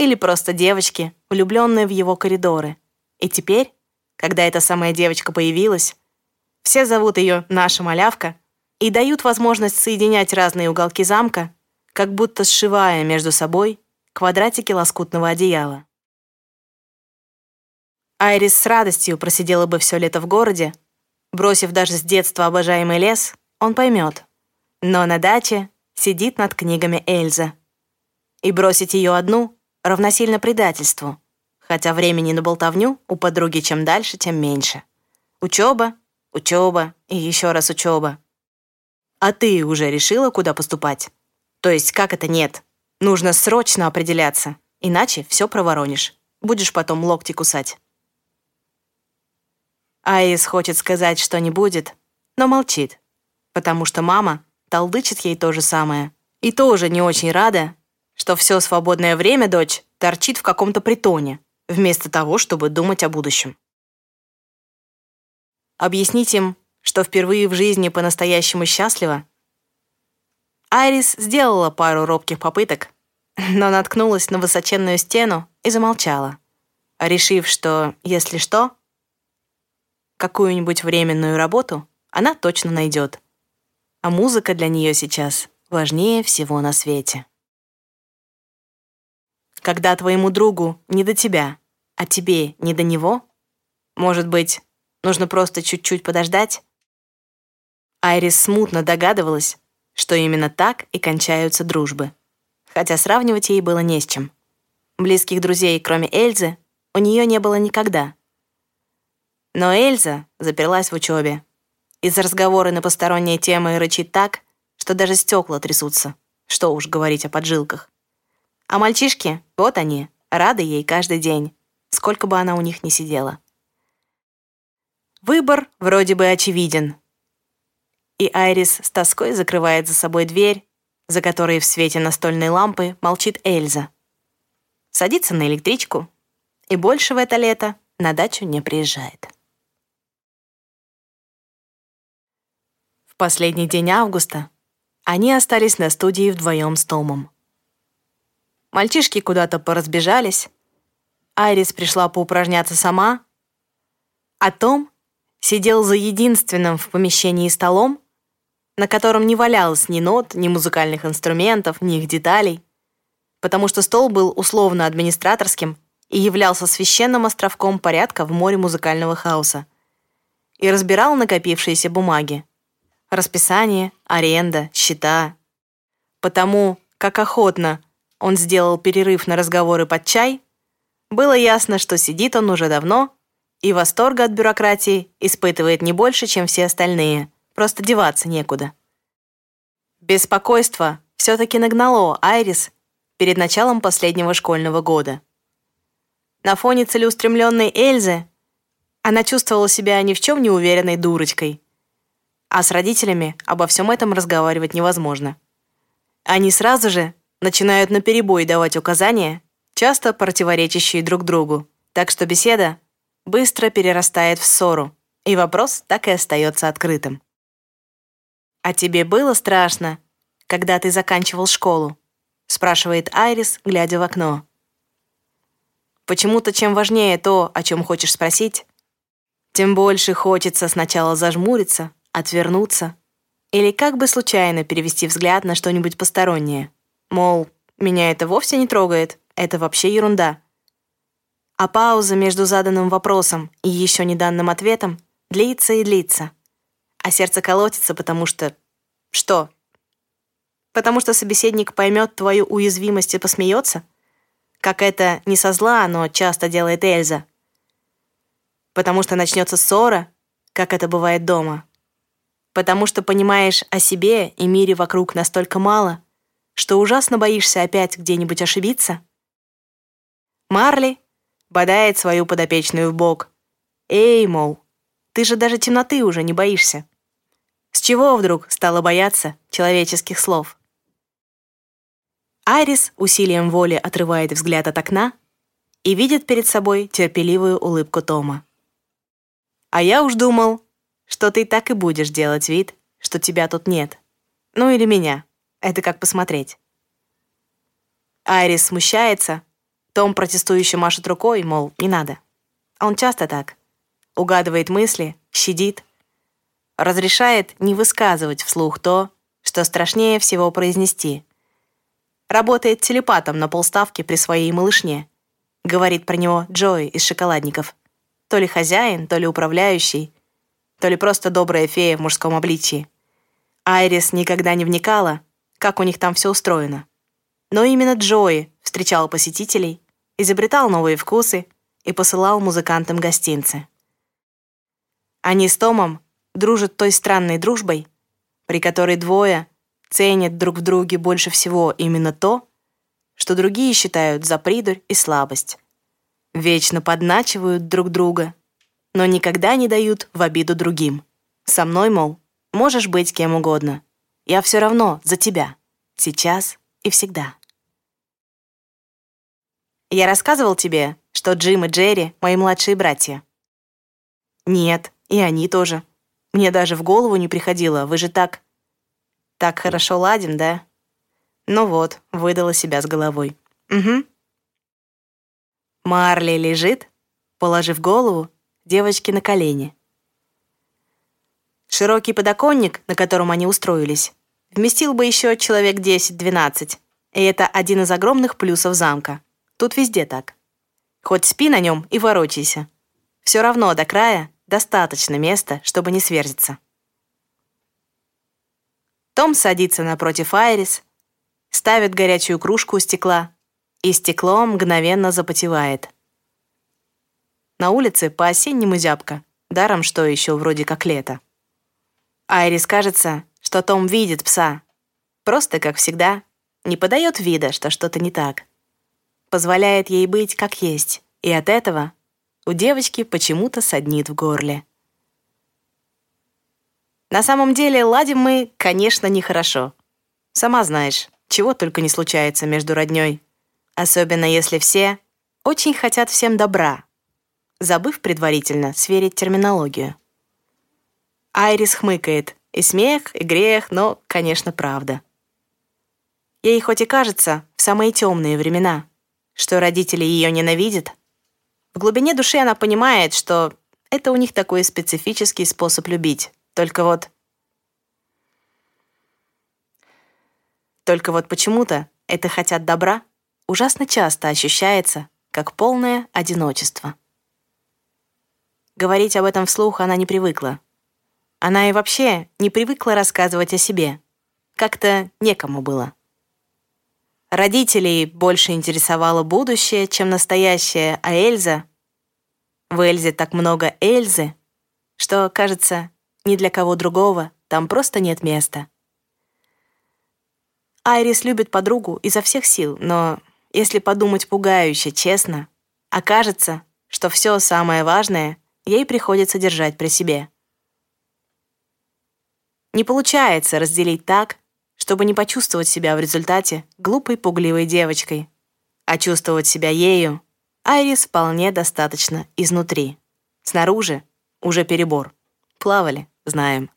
Или просто девочки, влюбленные в его коридоры. И теперь, когда эта самая девочка появилась, все зовут ее «наша малявка» и дают возможность соединять разные уголки замка, как будто сшивая между собой квадратики лоскутного одеяла. Айрис с радостью просидела бы все лето в городе, бросив даже с детства обожаемый лес, он поймет, но на даче сидит над книгами Эльза. И бросить ее одну равносильно предательству, хотя времени на болтовню у подруги чем дальше, тем меньше. Учеба, учеба и еще раз учеба. А ты уже решила, куда поступать? То есть как это нет? Нужно срочно определяться, иначе все проворонишь. Будешь потом локти кусать. Аис хочет сказать, что не будет, но молчит, потому что мама толдычит ей то же самое. И тоже не очень рада, что все свободное время дочь торчит в каком-то притоне, вместо того, чтобы думать о будущем. Объяснить им, что впервые в жизни по-настоящему счастлива? Айрис сделала пару робких попыток, но наткнулась на высоченную стену и замолчала, решив, что, если что, какую-нибудь временную работу она точно найдет а музыка для нее сейчас важнее всего на свете. Когда твоему другу не до тебя, а тебе не до него, может быть, нужно просто чуть-чуть подождать? Айрис смутно догадывалась, что именно так и кончаются дружбы, хотя сравнивать ей было не с чем. Близких друзей, кроме Эльзы, у нее не было никогда. Но Эльза заперлась в учебе, из разговора на посторонние темы рычит так, что даже стекла трясутся. Что уж говорить о поджилках. А мальчишки, вот они, рады ей каждый день, сколько бы она у них ни сидела. Выбор вроде бы очевиден. И Айрис с тоской закрывает за собой дверь, за которой в свете настольной лампы молчит Эльза. Садится на электричку и больше в это лето на дачу не приезжает. последний день августа они остались на студии вдвоем с Томом. Мальчишки куда-то поразбежались, Айрис пришла поупражняться сама, а Том сидел за единственным в помещении столом, на котором не валялось ни нот, ни музыкальных инструментов, ни их деталей, потому что стол был условно администраторским и являлся священным островком порядка в море музыкального хаоса, и разбирал накопившиеся бумаги. Расписание, аренда, счета. Потому, как охотно он сделал перерыв на разговоры под чай, было ясно, что сидит он уже давно и восторга от бюрократии испытывает не больше, чем все остальные, просто деваться некуда. Беспокойство все-таки нагнало Айрис перед началом последнего школьного года. На фоне целеустремленной Эльзы она чувствовала себя ни в чем не уверенной дурочкой, а с родителями обо всем этом разговаривать невозможно. Они сразу же начинают наперебой давать указания, часто противоречащие друг другу, так что беседа быстро перерастает в ссору, и вопрос так и остается открытым. «А тебе было страшно, когда ты заканчивал школу?» спрашивает Айрис, глядя в окно. Почему-то чем важнее то, о чем хочешь спросить, тем больше хочется сначала зажмуриться, отвернуться или как бы случайно перевести взгляд на что-нибудь постороннее. Мол, меня это вовсе не трогает, это вообще ерунда. А пауза между заданным вопросом и еще не данным ответом длится и длится. А сердце колотится, потому что... Что? Потому что собеседник поймет твою уязвимость и посмеется? Как это не со зла, но часто делает Эльза. Потому что начнется ссора, как это бывает дома. Потому что понимаешь о себе и мире вокруг настолько мало, что ужасно боишься опять где-нибудь ошибиться. Марли бодает свою подопечную в бок. «Эй, мол, ты же даже темноты уже не боишься». С чего вдруг стала бояться человеческих слов? Айрис усилием воли отрывает взгляд от окна и видит перед собой терпеливую улыбку Тома. «А я уж думал, что ты так и будешь делать вид, что тебя тут нет. Ну или меня. Это как посмотреть». Айрис смущается, том протестующе машет рукой, мол, не надо. Он часто так. Угадывает мысли, щадит. Разрешает не высказывать вслух то, что страшнее всего произнести — Работает телепатом на полставки при своей малышне. Говорит про него Джои из шоколадников. То ли хозяин, то ли управляющий, то ли просто добрая фея в мужском обличии. Айрис никогда не вникала, как у них там все устроено. Но именно Джои встречал посетителей, изобретал новые вкусы и посылал музыкантам гостинцы. Они с Томом дружат той странной дружбой, при которой двое ценят друг в друге больше всего именно то, что другие считают за придурь и слабость. Вечно подначивают друг друга, но никогда не дают в обиду другим. Со мной, мол, можешь быть кем угодно. Я все равно за тебя. Сейчас и всегда. Я рассказывал тебе, что Джим и Джерри — мои младшие братья. Нет, и они тоже. Мне даже в голову не приходило, вы же так так хорошо ладим, да? Ну вот, выдала себя с головой. Угу. Марли лежит, положив голову девочки на колени. Широкий подоконник, на котором они устроились, вместил бы еще человек 10-12. И это один из огромных плюсов замка. Тут везде так. Хоть спи на нем и ворочайся. Все равно до края достаточно места, чтобы не сверзиться. Том садится напротив Айрис, ставит горячую кружку у стекла, и стекло мгновенно запотевает. На улице по-осеннему зябко, даром что еще вроде как лето. Айрис кажется, что Том видит пса. Просто, как всегда, не подает вида, что что-то не так. Позволяет ей быть как есть, и от этого у девочки почему-то саднит в горле. На самом деле, ладим мы, конечно, нехорошо. Сама знаешь, чего только не случается между роднёй. Особенно если все очень хотят всем добра, забыв предварительно сверить терминологию. Айрис хмыкает. И смех, и грех, но, конечно, правда. Ей хоть и кажется в самые темные времена, что родители ее ненавидят, в глубине души она понимает, что это у них такой специфический способ любить. Только вот... Только вот почему-то это «хотят добра» ужасно часто ощущается как полное одиночество. Говорить об этом вслух она не привыкла. Она и вообще не привыкла рассказывать о себе. Как-то некому было. Родителей больше интересовало будущее, чем настоящее, а Эльза... В Эльзе так много Эльзы, что, кажется, ни для кого другого там просто нет места. Айрис любит подругу изо всех сил, но, если подумать пугающе, честно, окажется, что все самое важное ей приходится держать при себе. Не получается разделить так, чтобы не почувствовать себя в результате глупой пугливой девочкой, а чувствовать себя ею Айрис вполне достаточно изнутри. Снаружи уже перебор. Плавали, знаем.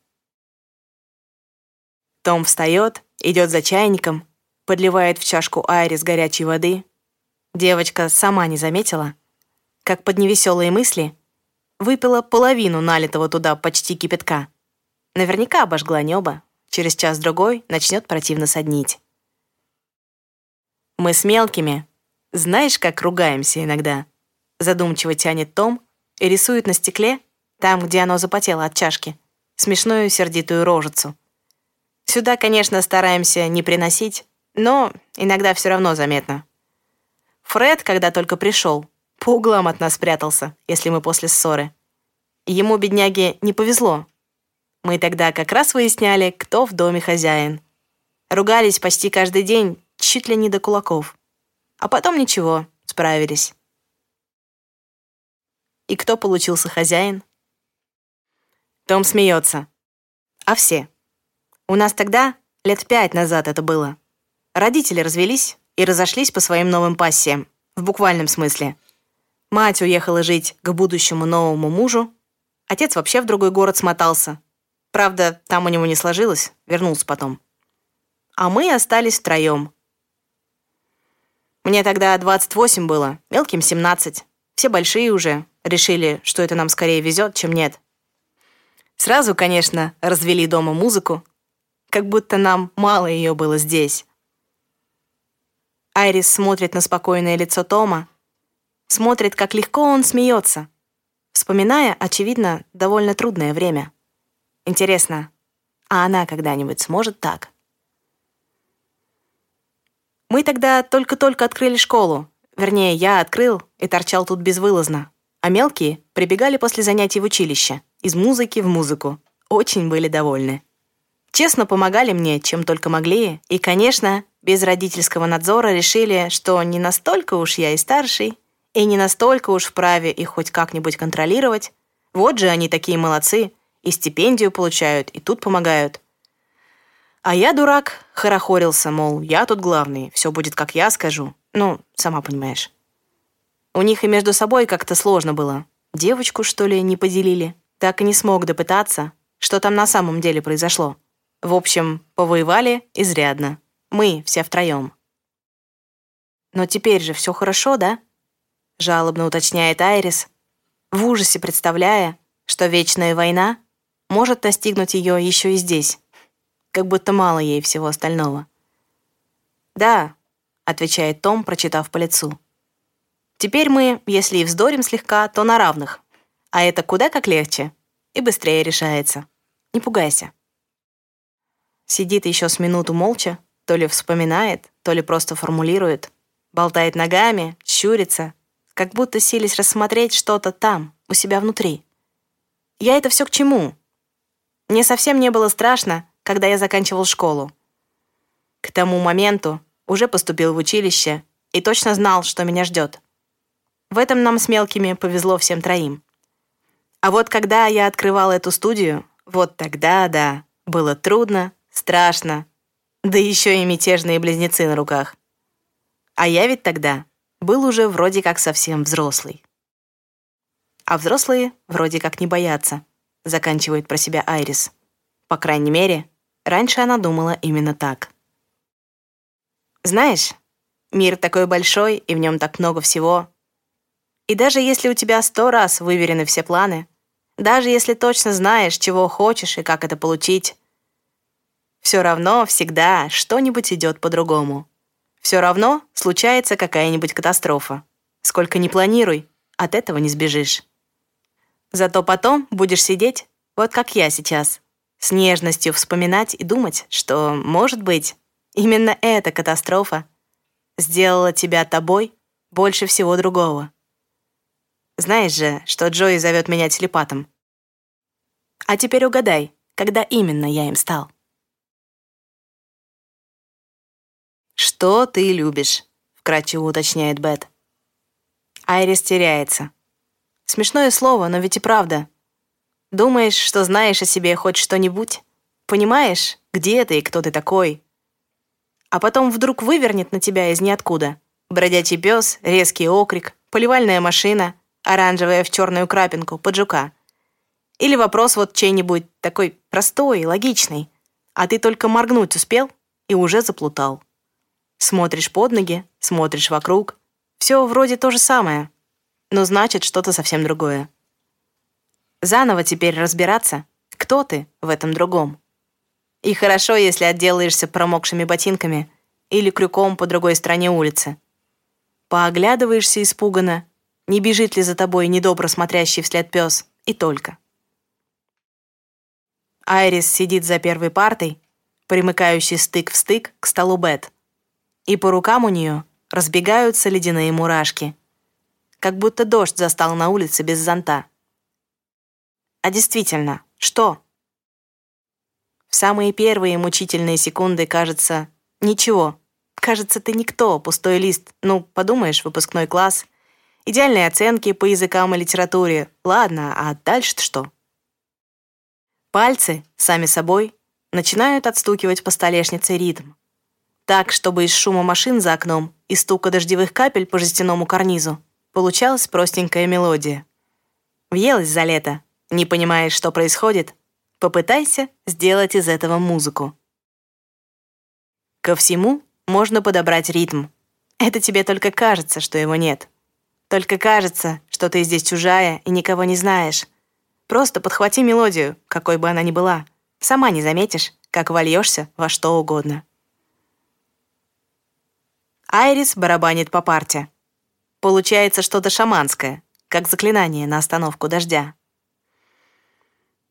Том встает, идет за чайником, подливает в чашку Айрис горячей воды. Девочка сама не заметила, как под невеселые мысли выпила половину налитого туда почти кипятка. Наверняка обожгла небо. Через час-другой начнет противно соднить. Мы с мелкими, знаешь, как ругаемся иногда? Задумчиво тянет Том и рисует на стекле, там, где оно запотело от чашки, смешную сердитую рожицу. Сюда, конечно, стараемся не приносить, но иногда все равно заметно. Фред, когда только пришел, по углам от нас прятался, если мы после ссоры. Ему, бедняге, не повезло. Мы тогда как раз выясняли, кто в доме хозяин. Ругались почти каждый день, чуть ли не до кулаков. А потом ничего, справились. И кто получился хозяин? Том смеется. А все. У нас тогда, лет пять назад это было. Родители развелись и разошлись по своим новым пассиям, в буквальном смысле. Мать уехала жить к будущему новому мужу, отец вообще в другой город смотался. Правда, там у него не сложилось, вернулся потом. А мы остались втроем. Мне тогда 28 было, мелким 17. Все большие уже, решили, что это нам скорее везет, чем нет. Сразу, конечно, развели дома музыку, как будто нам мало ее было здесь. Айрис смотрит на спокойное лицо Тома, смотрит, как легко он смеется, вспоминая, очевидно, довольно трудное время. Интересно, а она когда-нибудь сможет так? Мы тогда только-только открыли школу. Вернее, я открыл и торчал тут безвылазно. А мелкие прибегали после занятий в училище, из музыки в музыку. Очень были довольны. Честно помогали мне, чем только могли, и, конечно, без родительского надзора решили, что не настолько уж я и старший, и не настолько уж вправе их хоть как-нибудь контролировать. Вот же они такие молодцы, и стипендию получают, и тут помогают. А я, дурак, хорохорился, мол, я тут главный, все будет, как я скажу. Ну, сама понимаешь. У них и между собой как-то сложно было. Девочку, что ли, не поделили. Так и не смог допытаться, что там на самом деле произошло. В общем, повоевали изрядно. Мы все втроем. «Но теперь же все хорошо, да?» Жалобно уточняет Айрис, в ужасе представляя, что вечная война может достигнуть ее еще и здесь, как будто мало ей всего остального. «Да», — отвечает Том, прочитав по лицу. «Теперь мы, если и вздорим слегка, то на равных. А это куда как легче и быстрее решается. Не пугайся». Сидит еще с минуту молча, то ли вспоминает, то ли просто формулирует. Болтает ногами, щурится, как будто сились рассмотреть что-то там, у себя внутри. Я это все к чему? Мне совсем не было страшно, когда я заканчивал школу. К тому моменту уже поступил в училище и точно знал, что меня ждет. В этом нам с мелкими повезло всем троим. А вот когда я открывал эту студию, вот тогда, да, было трудно, страшно, да еще и мятежные близнецы на руках. А я ведь тогда был уже вроде как совсем взрослый. А взрослые вроде как не боятся, заканчивает про себя Айрис. По крайней мере, раньше она думала именно так. Знаешь, мир такой большой, и в нем так много всего. И даже если у тебя сто раз выверены все планы, даже если точно знаешь, чего хочешь и как это получить, все равно всегда что-нибудь идет по-другому. Все равно случается какая-нибудь катастрофа. Сколько ни планируй, от этого не сбежишь. Зато потом будешь сидеть, вот как я сейчас, с нежностью вспоминать и думать, что, может быть, именно эта катастрофа сделала тебя тобой больше всего другого. Знаешь же, что Джои зовет меня телепатом. А теперь угадай, когда именно я им стал. «Что ты любишь?» — вкратчиво уточняет Бет. Айрис теряется. Смешное слово, но ведь и правда. Думаешь, что знаешь о себе хоть что-нибудь? Понимаешь, где ты и кто ты такой? А потом вдруг вывернет на тебя из ниоткуда. Бродячий пес, резкий окрик, поливальная машина, оранжевая в черную крапинку, поджука. Или вопрос вот чей-нибудь такой простой, логичный, а ты только моргнуть успел и уже заплутал. Смотришь под ноги, смотришь вокруг. Все вроде то же самое. Но значит что-то совсем другое. Заново теперь разбираться, кто ты в этом другом. И хорошо, если отделаешься промокшими ботинками или крюком по другой стороне улицы. Пооглядываешься испуганно, не бежит ли за тобой недобро смотрящий вслед пес, и только. Айрис сидит за первой партой, примыкающий стык в стык к столу Бет, и по рукам у нее разбегаются ледяные мурашки, как будто дождь застал на улице без зонта. А действительно, что? В самые первые мучительные секунды кажется «ничего». Кажется, ты никто, пустой лист. Ну, подумаешь, выпускной класс. Идеальные оценки по языкам и литературе. Ладно, а дальше-то что? Пальцы, сами собой, начинают отстукивать по столешнице ритм. Так, чтобы из шума машин за окном и стука дождевых капель по жестяному карнизу получалась простенькая мелодия. Въелась за лето, не понимаешь, что происходит? Попытайся сделать из этого музыку. Ко всему можно подобрать ритм. Это тебе только кажется, что его нет. Только кажется, что ты здесь чужая и никого не знаешь. Просто подхвати мелодию, какой бы она ни была. Сама не заметишь, как вольешься во что угодно. Айрис барабанит по парте. Получается что-то шаманское, как заклинание на остановку дождя.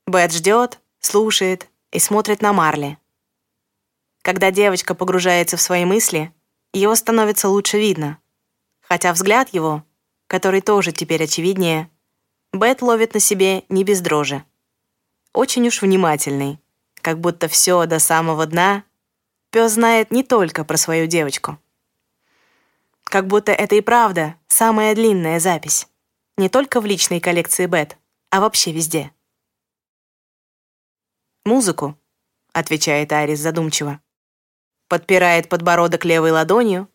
Бет ждет, слушает и смотрит на Марли. Когда девочка погружается в свои мысли, его становится лучше видно. Хотя взгляд его, который тоже теперь очевиднее, Бет ловит на себе не без дрожи. Очень уж внимательный, как будто все до самого дна пес знает не только про свою девочку. Как будто это и правда самая длинная запись. Не только в личной коллекции Бет, а вообще везде. «Музыку», — отвечает Арис задумчиво подпирает подбородок левой ладонью,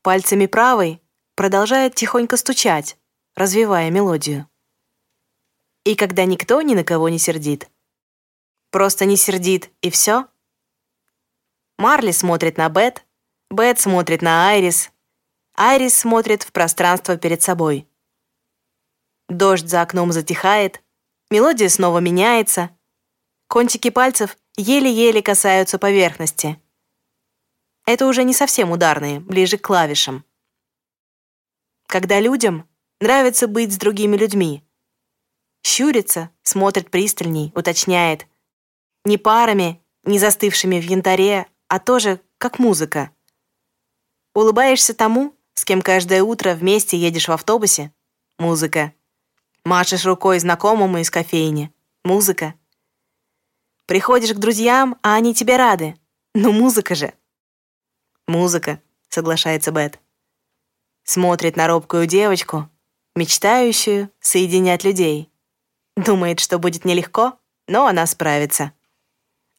пальцами правой продолжает тихонько стучать, развивая мелодию. И когда никто ни на кого не сердит. Просто не сердит, и все. Марли смотрит на Бет, Бет смотрит на Айрис, Айрис смотрит в пространство перед собой. Дождь за окном затихает, мелодия снова меняется, кончики пальцев еле-еле касаются поверхности — это уже не совсем ударные, ближе к клавишам. Когда людям нравится быть с другими людьми. Щурится, смотрит пристальней, уточняет. Не парами, не застывшими в янтаре, а тоже как музыка. Улыбаешься тому, с кем каждое утро вместе едешь в автобусе — музыка. Машешь рукой знакомому из кофейни — музыка. Приходишь к друзьям, а они тебе рады. Ну, музыка же. «Музыка», — соглашается Бет. Смотрит на робкую девочку, мечтающую соединять людей. Думает, что будет нелегко, но она справится.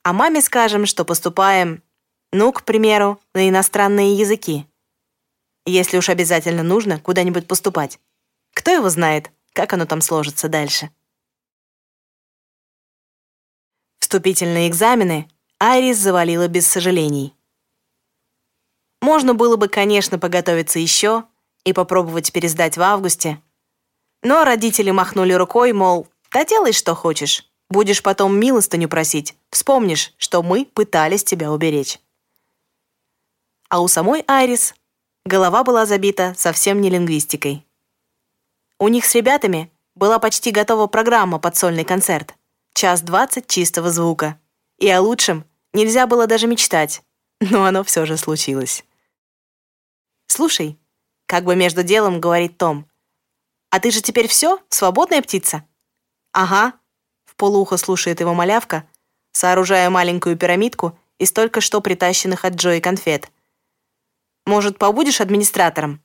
А маме скажем, что поступаем, ну, к примеру, на иностранные языки. Если уж обязательно нужно куда-нибудь поступать. Кто его знает, как оно там сложится дальше. Вступительные экзамены Айрис завалила без сожалений. Можно было бы, конечно, поготовиться еще и попробовать пересдать в августе. Но родители махнули рукой, мол, да делай, что хочешь. Будешь потом милостыню просить. Вспомнишь, что мы пытались тебя уберечь. А у самой Айрис голова была забита совсем не лингвистикой. У них с ребятами была почти готова программа под сольный концерт. Час двадцать чистого звука. И о лучшем нельзя было даже мечтать. Но оно все же случилось. «Слушай», — как бы между делом говорит Том, «а ты же теперь все, свободная птица?» «Ага», — в полуухо слушает его малявка, сооружая маленькую пирамидку из только что притащенных от Джои конфет. «Может, побудешь администратором?»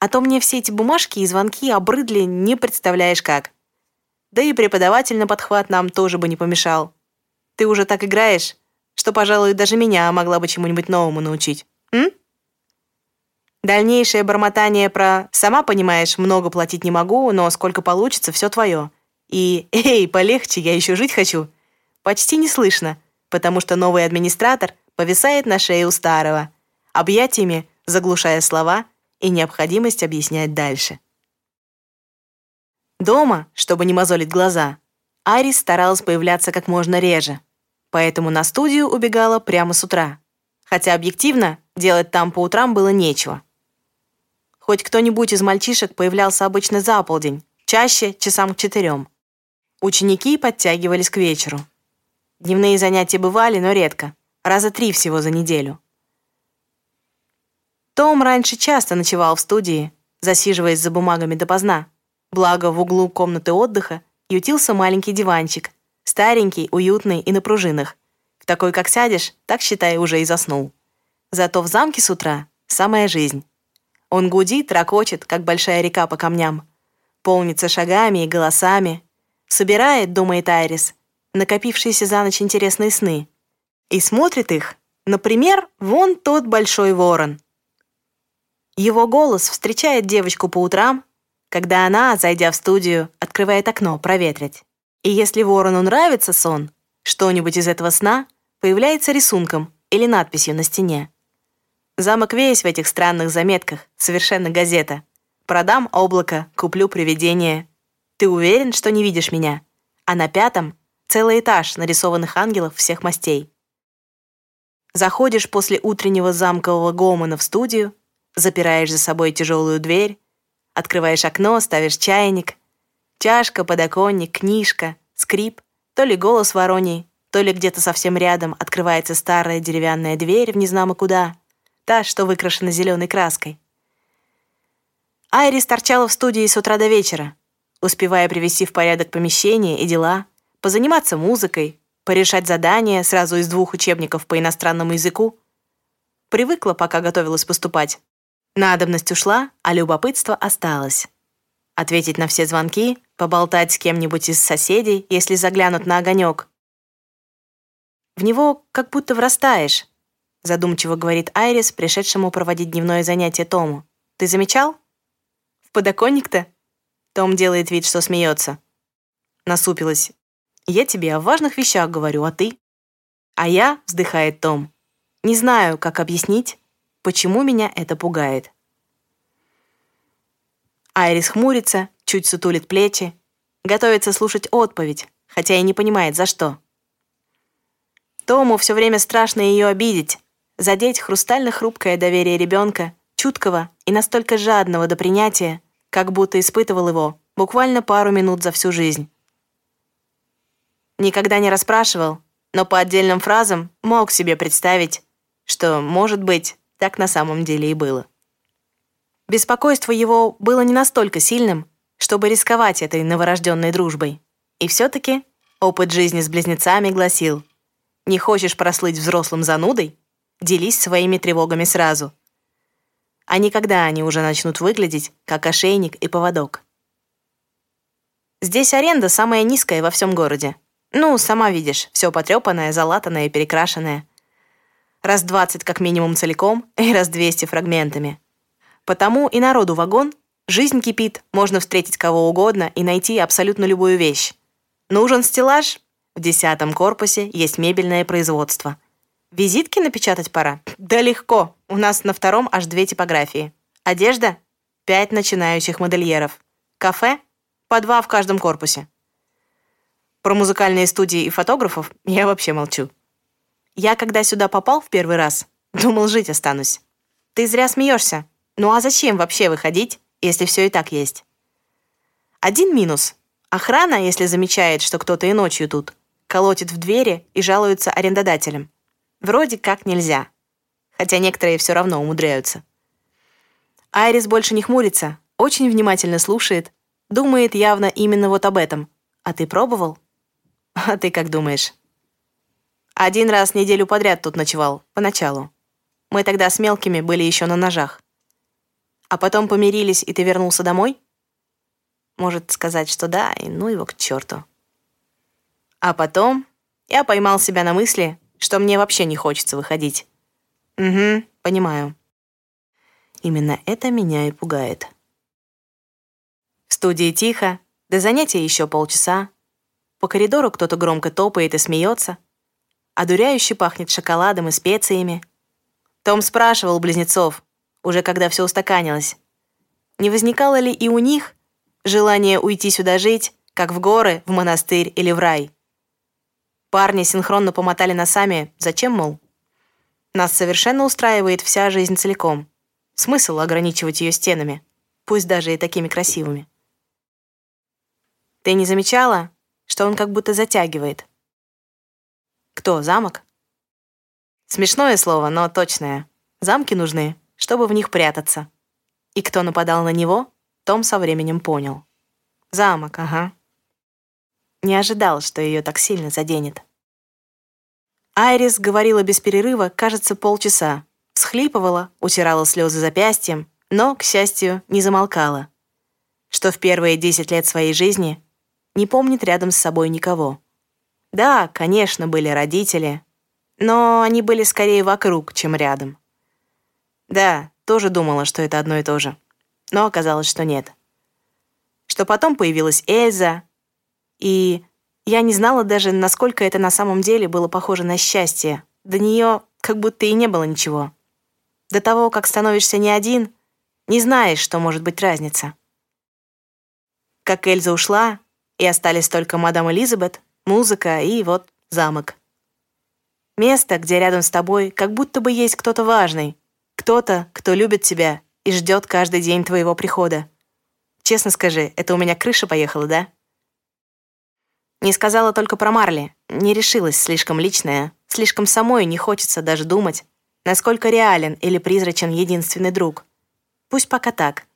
А то мне все эти бумажки и звонки обрыдли, не представляешь как. Да и преподаватель на подхват нам тоже бы не помешал. Ты уже так играешь, что, пожалуй, даже меня могла бы чему-нибудь новому научить. М? Дальнейшее бормотание про «сама понимаешь, много платить не могу, но сколько получится, все твое». И «эй, полегче, я еще жить хочу» почти не слышно, потому что новый администратор повисает на шее у старого, объятиями заглушая слова и необходимость объяснять дальше. Дома, чтобы не мозолить глаза, Айрис старалась появляться как можно реже, поэтому на студию убегала прямо с утра. Хотя объективно делать там по утрам было нечего. Хоть кто-нибудь из мальчишек появлялся обычно за полдень, чаще часам к четырем. Ученики подтягивались к вечеру. Дневные занятия бывали, но редко, раза три всего за неделю. Том раньше часто ночевал в студии, засиживаясь за бумагами допоздна. Благо, в углу комнаты отдыха ютился маленький диванчик, старенький, уютный и на пружинах. В такой, как сядешь, так, считай, уже и заснул. Зато в замке с утра самая жизнь. Он гудит, ракочет, как большая река по камням. Полнится шагами и голосами. Собирает, думает Айрис, накопившиеся за ночь интересные сны. И смотрит их, например, вон тот большой ворон — его голос встречает девочку по утрам, когда она, зайдя в студию, открывает окно проветрить. И если ворону нравится сон, что-нибудь из этого сна появляется рисунком или надписью на стене. Замок весь в этих странных заметках, совершенно газета. Продам облако, куплю привидение. Ты уверен, что не видишь меня? А на пятом целый этаж нарисованных ангелов всех мастей. Заходишь после утреннего замкового гомона в студию, запираешь за собой тяжелую дверь, открываешь окно, ставишь чайник. Чашка, подоконник, книжка, скрип, то ли голос вороний, то ли где-то совсем рядом открывается старая деревянная дверь в незнамо куда, та, что выкрашена зеленой краской. Айрис торчала в студии с утра до вечера, успевая привести в порядок помещение и дела, позаниматься музыкой, порешать задания сразу из двух учебников по иностранному языку. Привыкла, пока готовилась поступать. Надобность ушла, а любопытство осталось. Ответить на все звонки, поболтать с кем-нибудь из соседей, если заглянут на огонек. В него как будто врастаешь, задумчиво говорит Айрис, пришедшему проводить дневное занятие Тому. Ты замечал? В подоконник-то? Том делает вид, что смеется. Насупилась. Я тебе о важных вещах говорю, а ты? А я, вздыхает Том, не знаю, как объяснить, Почему меня это пугает? Айрис хмурится, чуть сутулит плечи, готовится слушать отповедь, хотя и не понимает, за что. Тому все время страшно ее обидеть, задеть хрустально-хрупкое доверие ребенка, чуткого и настолько жадного до принятия, как будто испытывал его буквально пару минут за всю жизнь. Никогда не расспрашивал, но по отдельным фразам мог себе представить, что, может быть, так на самом деле и было. Беспокойство его было не настолько сильным, чтобы рисковать этой новорожденной дружбой. И все-таки опыт жизни с близнецами гласил, не хочешь прослыть взрослым занудой? Делись своими тревогами сразу. А никогда они уже начнут выглядеть, как ошейник и поводок. Здесь аренда самая низкая во всем городе. Ну, сама видишь, все потрепанное, залатанное и перекрашенное раз 20 как минимум целиком и раз 200 фрагментами. Потому и народу вагон, жизнь кипит, можно встретить кого угодно и найти абсолютно любую вещь. Нужен стеллаж? В десятом корпусе есть мебельное производство. Визитки напечатать пора? Да легко, у нас на втором аж две типографии. Одежда? Пять начинающих модельеров. Кафе? По два в каждом корпусе. Про музыкальные студии и фотографов я вообще молчу. Я, когда сюда попал в первый раз, думал, жить останусь. Ты зря смеешься. Ну а зачем вообще выходить, если все и так есть? Один минус. Охрана, если замечает, что кто-то и ночью тут, колотит в двери и жалуется арендодателям. Вроде как нельзя. Хотя некоторые все равно умудряются. Айрис больше не хмурится, очень внимательно слушает, думает явно именно вот об этом. А ты пробовал? А ты как думаешь? Один раз неделю подряд тут ночевал, поначалу. Мы тогда с мелкими были еще на ножах. А потом помирились, и ты вернулся домой? Может сказать, что да, и ну его к черту. А потом я поймал себя на мысли, что мне вообще не хочется выходить. Угу, понимаю. Именно это меня и пугает. В студии тихо, до занятия еще полчаса. По коридору кто-то громко топает и смеется — одуряюще пахнет шоколадом и специями. Том спрашивал близнецов, уже когда все устаканилось, не возникало ли и у них, желание уйти сюда жить, как в горы, в монастырь или в рай. Парни синхронно помотали носами. Зачем, мол? Нас совершенно устраивает вся жизнь целиком. Смысл ограничивать ее стенами, пусть даже и такими красивыми. Ты не замечала, что он как будто затягивает? Кто, замок? Смешное слово, но точное. Замки нужны, чтобы в них прятаться. И кто нападал на него, Том со временем понял. Замок, ага. Не ожидал, что ее так сильно заденет. Айрис говорила без перерыва, кажется, полчаса. Схлипывала, утирала слезы запястьем, но, к счастью, не замолкала. Что в первые десять лет своей жизни не помнит рядом с собой никого. Да, конечно, были родители, но они были скорее вокруг, чем рядом. Да, тоже думала, что это одно и то же, но оказалось, что нет. Что потом появилась Эльза, и я не знала даже, насколько это на самом деле было похоже на счастье. До нее как будто и не было ничего. До того, как становишься не один, не знаешь, что может быть разница. Как Эльза ушла, и остались только мадам Элизабет, музыка и вот замок. Место, где рядом с тобой как будто бы есть кто-то важный, кто-то, кто любит тебя и ждет каждый день твоего прихода. Честно скажи, это у меня крыша поехала, да? Не сказала только про Марли, не решилась слишком личная, слишком самой не хочется даже думать, насколько реален или призрачен единственный друг. Пусть пока так.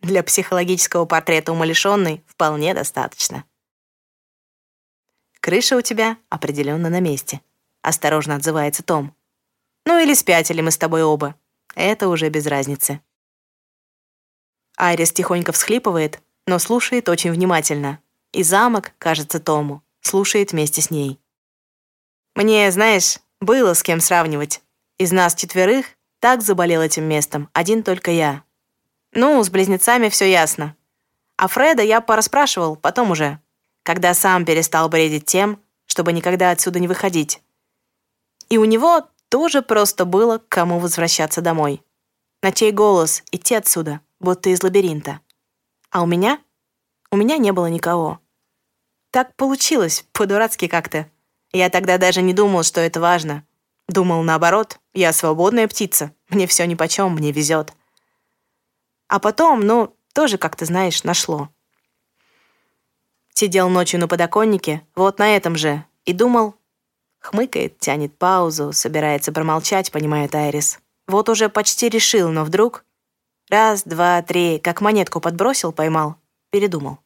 Для психологического портрета умалишенной вполне достаточно. Крыша у тебя определенно на месте. Осторожно отзывается Том. Ну или спятили мы с тобой оба. Это уже без разницы. Айрис тихонько всхлипывает, но слушает очень внимательно, и замок, кажется Тому, слушает вместе с ней. Мне, знаешь, было с кем сравнивать. Из нас четверых так заболел этим местом один только я. Ну, с близнецами все ясно. А Фреда я пораспрашивал, потом уже, когда сам перестал бредить тем, чтобы никогда отсюда не выходить. И у него тоже просто было к кому возвращаться домой. На чей голос идти отсюда, будто из лабиринта. А у меня? У меня не было никого. Так получилось, по-дурацки как-то. Я тогда даже не думал, что это важно. Думал, наоборот, я свободная птица. Мне все нипочем, мне везет. А потом, ну, тоже как-то, знаешь, нашло. Сидел ночью на подоконнике, вот на этом же, и думал... Хмыкает, тянет паузу, собирается промолчать, понимает Айрис. Вот уже почти решил, но вдруг... Раз, два, три, как монетку подбросил, поймал, передумал.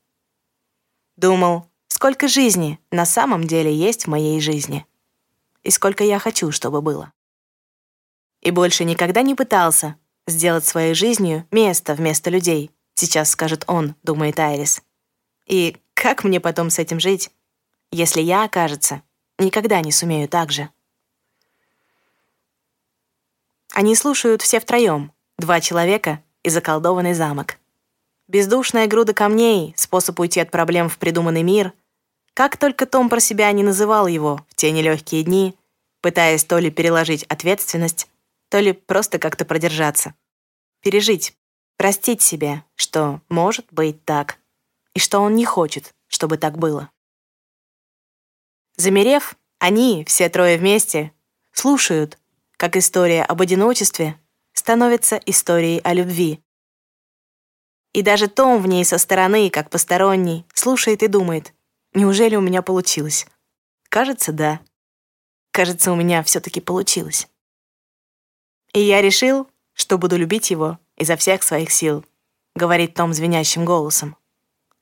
Думал, Сколько жизни на самом деле есть в моей жизни. И сколько я хочу, чтобы было. И больше никогда не пытался сделать своей жизнью место вместо людей. Сейчас скажет он, думает Айрис. И как мне потом с этим жить, если я, кажется, никогда не сумею так же? Они слушают все втроем, два человека и заколдованный замок. Бездушная груда камней, способ уйти от проблем в придуманный мир. Как только Том про себя не называл его в те нелегкие дни, пытаясь то ли переложить ответственность, то ли просто как-то продержаться. Пережить, простить себе, что может быть так, и что он не хочет, чтобы так было. Замерев, они, все трое вместе, слушают, как история об одиночестве становится историей о любви, и даже Том в ней со стороны, как посторонний, слушает и думает, неужели у меня получилось? Кажется, да. Кажется, у меня все-таки получилось. И я решил, что буду любить его изо всех своих сил, говорит Том звенящим голосом.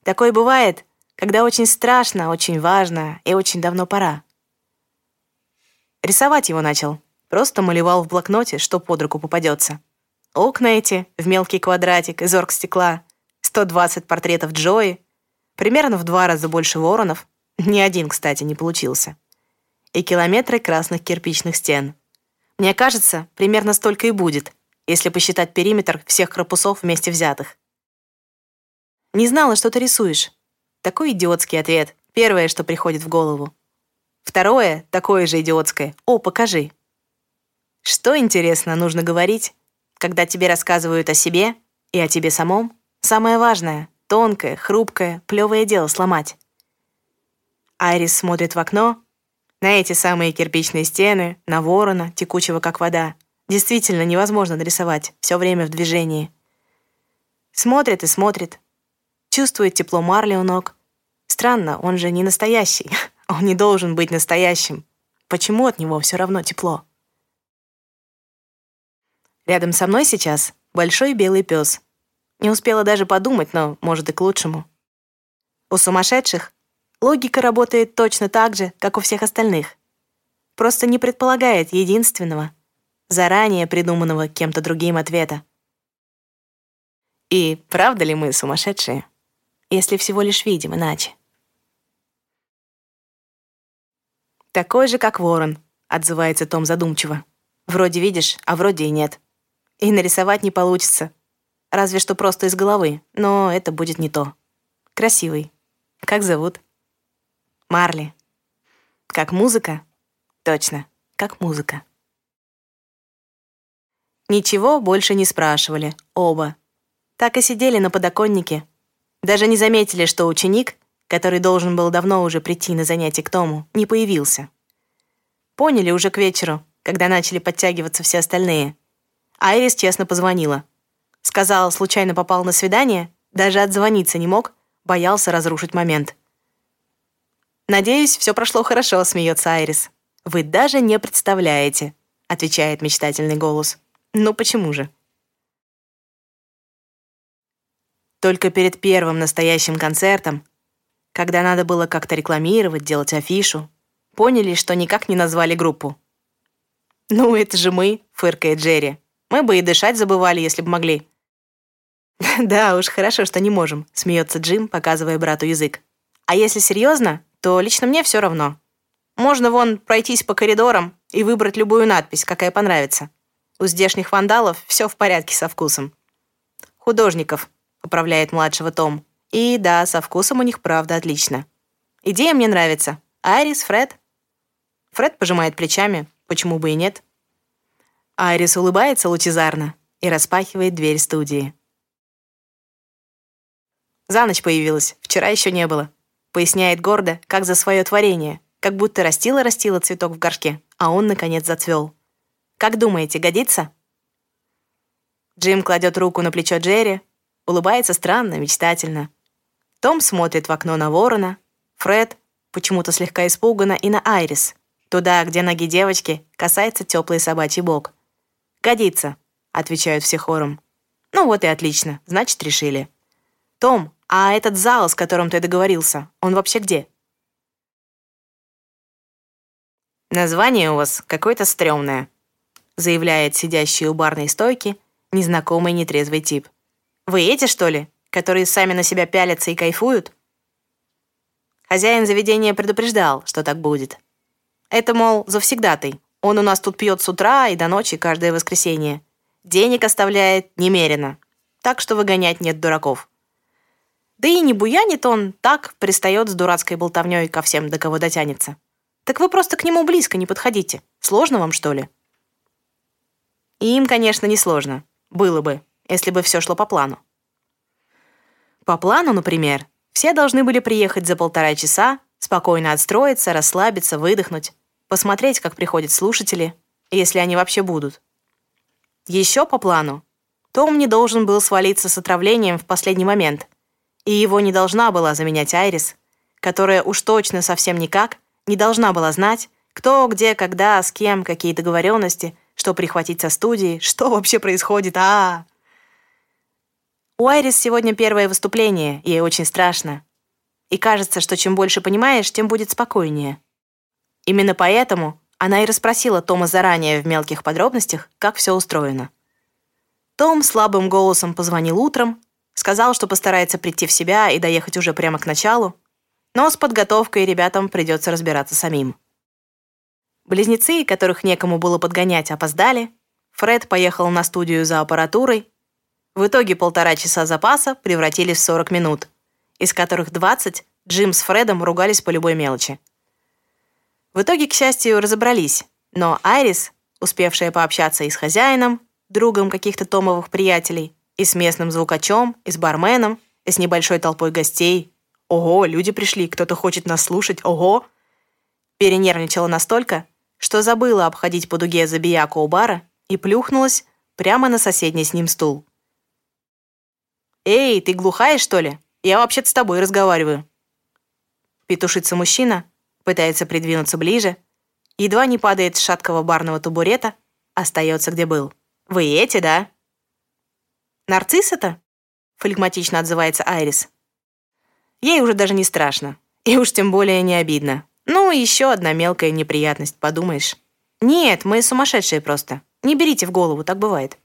Такое бывает, когда очень страшно, очень важно и очень давно пора. Рисовать его начал. Просто малевал в блокноте, что под руку попадется. Окна эти в мелкий квадратик из оргстекла, 120 портретов Джои, примерно в два раза больше воронов, ни один, кстати, не получился, и километры красных кирпичных стен. Мне кажется, примерно столько и будет, если посчитать периметр всех корпусов вместе взятых. Не знала, что ты рисуешь. Такой идиотский ответ. Первое, что приходит в голову. Второе, такое же идиотское. О, покажи. Что, интересно, нужно говорить, когда тебе рассказывают о себе и о тебе самом, самое важное Тонкое, хрупкое, плевое дело сломать. Айрис смотрит в окно, на эти самые кирпичные стены, на ворона, текучего как вода. Действительно невозможно нарисовать, все время в движении. Смотрит и смотрит. Чувствует тепло марли у ног. Странно, он же не настоящий. Он не должен быть настоящим. Почему от него все равно тепло? Рядом со мной сейчас большой белый пес. Не успела даже подумать, но, может, и к лучшему. У сумасшедших логика работает точно так же, как у всех остальных. Просто не предполагает единственного, заранее придуманного кем-то другим ответа. И правда ли мы сумасшедшие, если всего лишь видим иначе? Такой же, как ворон, отзывается Том задумчиво. Вроде видишь, а вроде и нет. И нарисовать не получится. Разве что просто из головы, но это будет не то. Красивый. Как зовут? Марли. Как музыка? Точно, как музыка. Ничего больше не спрашивали, оба. Так и сидели на подоконнике. Даже не заметили, что ученик, который должен был давно уже прийти на занятие к Тому, не появился. Поняли уже к вечеру, когда начали подтягиваться все остальные. Айрис честно позвонила. Сказал, случайно попал на свидание, даже отзвониться не мог, боялся разрушить момент. «Надеюсь, все прошло хорошо», — смеется Айрис. «Вы даже не представляете», — отвечает мечтательный голос. Ну почему же? Только перед первым настоящим концертом, когда надо было как-то рекламировать, делать афишу, поняли, что никак не назвали группу. «Ну, это же мы», — фыркает Джерри. «Мы бы и дышать забывали, если бы могли». «Да уж, хорошо, что не можем», — смеется Джим, показывая брату язык. «А если серьезно, то лично мне все равно. Можно вон пройтись по коридорам и выбрать любую надпись, какая понравится. У здешних вандалов все в порядке со вкусом. Художников, поправляет младшего Том. И да, со вкусом у них правда отлично. Идея мне нравится. Айрис, Фред. Фред пожимает плечами, почему бы и нет. Айрис улыбается лучезарно и распахивает дверь студии. За ночь появилась, вчера еще не было. Поясняет гордо, как за свое творение, как будто растила-растила цветок в горшке, а он, наконец, зацвел. Как думаете, годится?» Джим кладет руку на плечо Джерри, улыбается странно, мечтательно. Том смотрит в окно на ворона, Фред почему-то слегка испуганно и на Айрис, туда, где ноги девочки касается теплый собачий бок. «Годится», — отвечают все хором. «Ну вот и отлично, значит, решили». «Том, а этот зал, с которым ты договорился, он вообще где?» «Название у вас какое-то стрёмное», заявляет сидящий у барной стойки незнакомый нетрезвый тип. «Вы эти, что ли, которые сами на себя пялятся и кайфуют?» Хозяин заведения предупреждал, что так будет. Это, мол, завсегдатый. Он у нас тут пьет с утра и до ночи каждое воскресенье. Денег оставляет немерено. Так что выгонять нет дураков. Да и не буянит он, так пристает с дурацкой болтовней ко всем, до кого дотянется. Так вы просто к нему близко не подходите. Сложно вам, что ли? И им, конечно, несложно. Было бы, если бы все шло по плану. По плану, например, все должны были приехать за полтора часа, спокойно отстроиться, расслабиться, выдохнуть, посмотреть, как приходят слушатели, если они вообще будут. Еще по плану, Том не должен был свалиться с отравлением в последний момент, и его не должна была заменять Айрис, которая уж точно совсем никак не должна была знать, кто, где, когда, с кем, какие договоренности — что прихватить со студии, что вообще происходит, а, -а, -а. У Айрис сегодня первое выступление, ей очень страшно. И кажется, что чем больше понимаешь, тем будет спокойнее. Именно поэтому она и расспросила Тома заранее в мелких подробностях, как все устроено. Том слабым голосом позвонил утром, сказал, что постарается прийти в себя и доехать уже прямо к началу, но с подготовкой ребятам придется разбираться самим. Близнецы, которых некому было подгонять, опоздали. Фред поехал на студию за аппаратурой. В итоге полтора часа запаса превратились в 40 минут, из которых 20 Джим с Фредом ругались по любой мелочи. В итоге, к счастью, разобрались, но Айрис, успевшая пообщаться и с хозяином, другом каких-то Томовых приятелей, и с местным звукачом, и с барменом, с небольшой толпой гостей. Ого, люди пришли, кто-то хочет нас слушать, ого. Перенервничала настолько, что забыла обходить по дуге забияку у бара и плюхнулась прямо на соседний с ним стул. «Эй, ты глухая, что ли? Я вообще-то с тобой разговариваю». Петушится мужчина, пытается придвинуться ближе, едва не падает с шаткого барного табурета, остается где был. «Вы эти, да?» «Нарцисс это?» — флегматично отзывается Айрис. Ей уже даже не страшно, и уж тем более не обидно. Ну, еще одна мелкая неприятность, подумаешь. Нет, мы сумасшедшие просто. Не берите в голову, так бывает.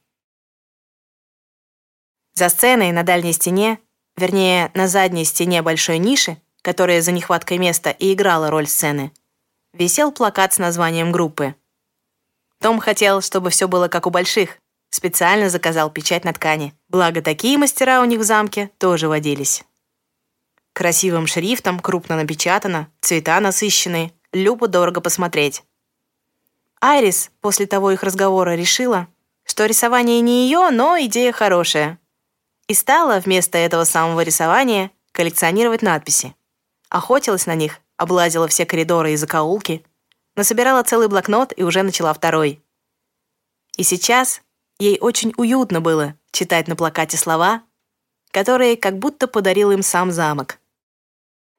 За сценой на дальней стене, вернее, на задней стене большой ниши, которая за нехваткой места и играла роль сцены, висел плакат с названием группы. Том хотел, чтобы все было как у больших, специально заказал печать на ткани. Благо, такие мастера у них в замке тоже водились. Красивым шрифтом, крупно напечатано, цвета насыщенные, любо дорого посмотреть. Айрис после того их разговора решила, что рисование не ее, но идея хорошая. И стала вместо этого самого рисования коллекционировать надписи. Охотилась на них, облазила все коридоры и закоулки, насобирала целый блокнот и уже начала второй. И сейчас ей очень уютно было читать на плакате слова, которые как будто подарил им сам замок.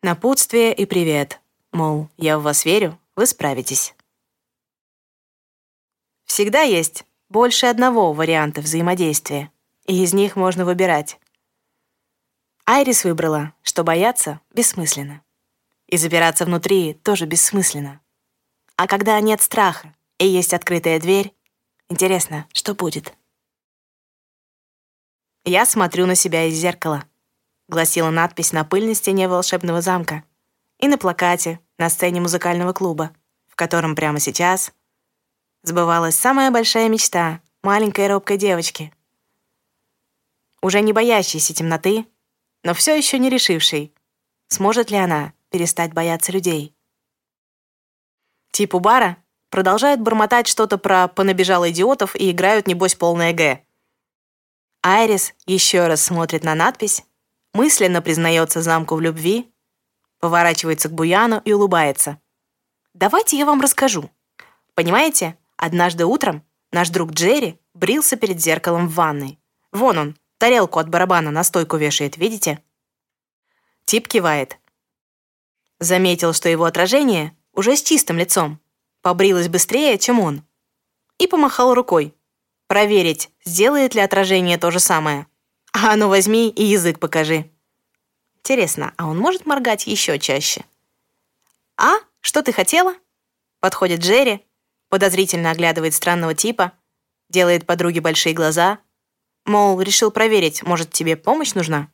Напутствие и привет. Мол, я в вас верю, вы справитесь. Всегда есть больше одного варианта взаимодействия, и из них можно выбирать. Айрис выбрала, что бояться бессмысленно. И запираться внутри тоже бессмысленно. А когда нет страха и есть открытая дверь, интересно, что будет? Я смотрю на себя из зеркала — гласила надпись на пыльной стене волшебного замка и на плакате на сцене музыкального клуба, в котором прямо сейчас сбывалась самая большая мечта маленькой робкой девочки. Уже не боящейся темноты, но все еще не решившей, сможет ли она перестать бояться людей. Тип у бара продолжают бормотать что-то про «понабежал идиотов» и играют, небось, полное «Г». Айрис еще раз смотрит на надпись мысленно признается замку в любви, поворачивается к Буяну и улыбается. «Давайте я вам расскажу. Понимаете, однажды утром наш друг Джерри брился перед зеркалом в ванной. Вон он, тарелку от барабана на стойку вешает, видите?» Тип кивает. Заметил, что его отражение уже с чистым лицом, побрилось быстрее, чем он, и помахал рукой. Проверить, сделает ли отражение то же самое. А ну возьми и язык покажи. Интересно, а он может моргать еще чаще? А? Что ты хотела? Подходит Джерри, подозрительно оглядывает странного типа, делает подруге большие глаза. Мол, решил проверить, может, тебе помощь нужна?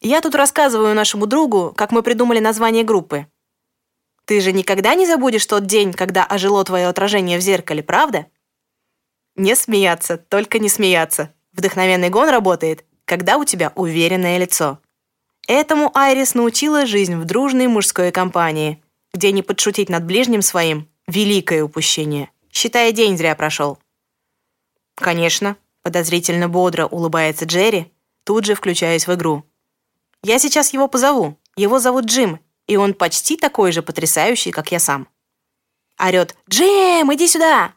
Я тут рассказываю нашему другу, как мы придумали название группы. Ты же никогда не забудешь тот день, когда ожило твое отражение в зеркале, правда? Не смеяться, только не смеяться. Вдохновенный гон работает, когда у тебя уверенное лицо. Этому Айрис научила жизнь в дружной мужской компании, где не подшутить над ближним своим — великое упущение. Считая, день зря прошел. «Конечно», — подозрительно бодро улыбается Джерри, тут же включаясь в игру. «Я сейчас его позову. Его зовут Джим, и он почти такой же потрясающий, как я сам». Орет «Джим, иди сюда!»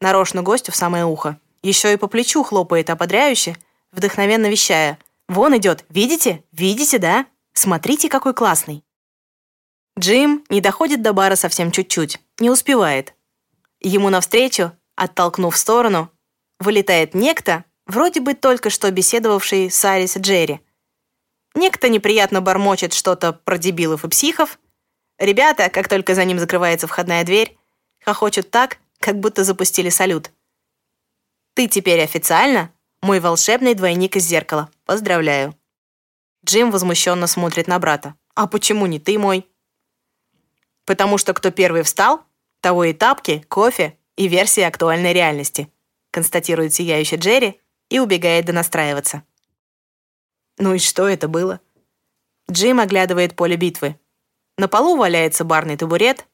Нарочно гостю в самое ухо. Еще и по плечу хлопает ободряюще, вдохновенно вещая. «Вон идет, видите? Видите, да? Смотрите, какой классный!» Джим не доходит до бара совсем чуть-чуть, не успевает. Ему навстречу, оттолкнув в сторону, вылетает некто, вроде бы только что беседовавший с Арис Джерри. Некто неприятно бормочет что-то про дебилов и психов. Ребята, как только за ним закрывается входная дверь, хохочут так, как будто запустили салют. Ты теперь официально мой волшебный двойник из зеркала. Поздравляю. Джим возмущенно смотрит на брата. А почему не ты мой? Потому что кто первый встал, того и тапки, кофе и версия актуальной реальности, констатирует сияющий Джерри и убегает донастраиваться. Ну и что это было? Джим оглядывает поле битвы. На полу валяется барный табурет.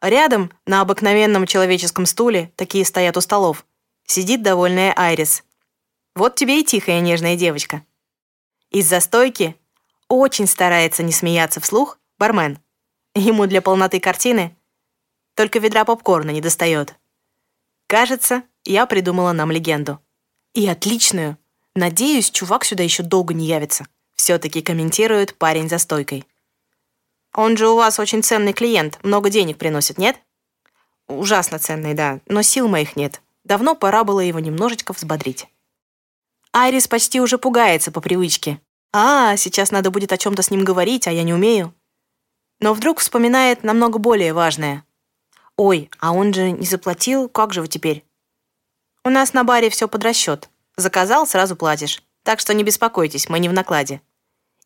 Рядом, на обыкновенном человеческом стуле, такие стоят у столов, Сидит довольная Айрис. Вот тебе и тихая нежная девочка. Из-за стойки очень старается не смеяться вслух бармен. Ему для полноты картины только ведра попкорна не достает. Кажется, я придумала нам легенду. И отличную. Надеюсь, чувак сюда еще долго не явится. Все-таки комментирует парень за стойкой. Он же у вас очень ценный клиент, много денег приносит, нет? Ужасно ценный, да, но сил моих нет. Давно пора было его немножечко взбодрить. Айрис почти уже пугается по привычке. А, сейчас надо будет о чем-то с ним говорить, а я не умею. Но вдруг вспоминает намного более важное. Ой, а он же не заплатил, как же вы теперь? У нас на баре все под расчет. Заказал, сразу платишь. Так что не беспокойтесь, мы не в накладе.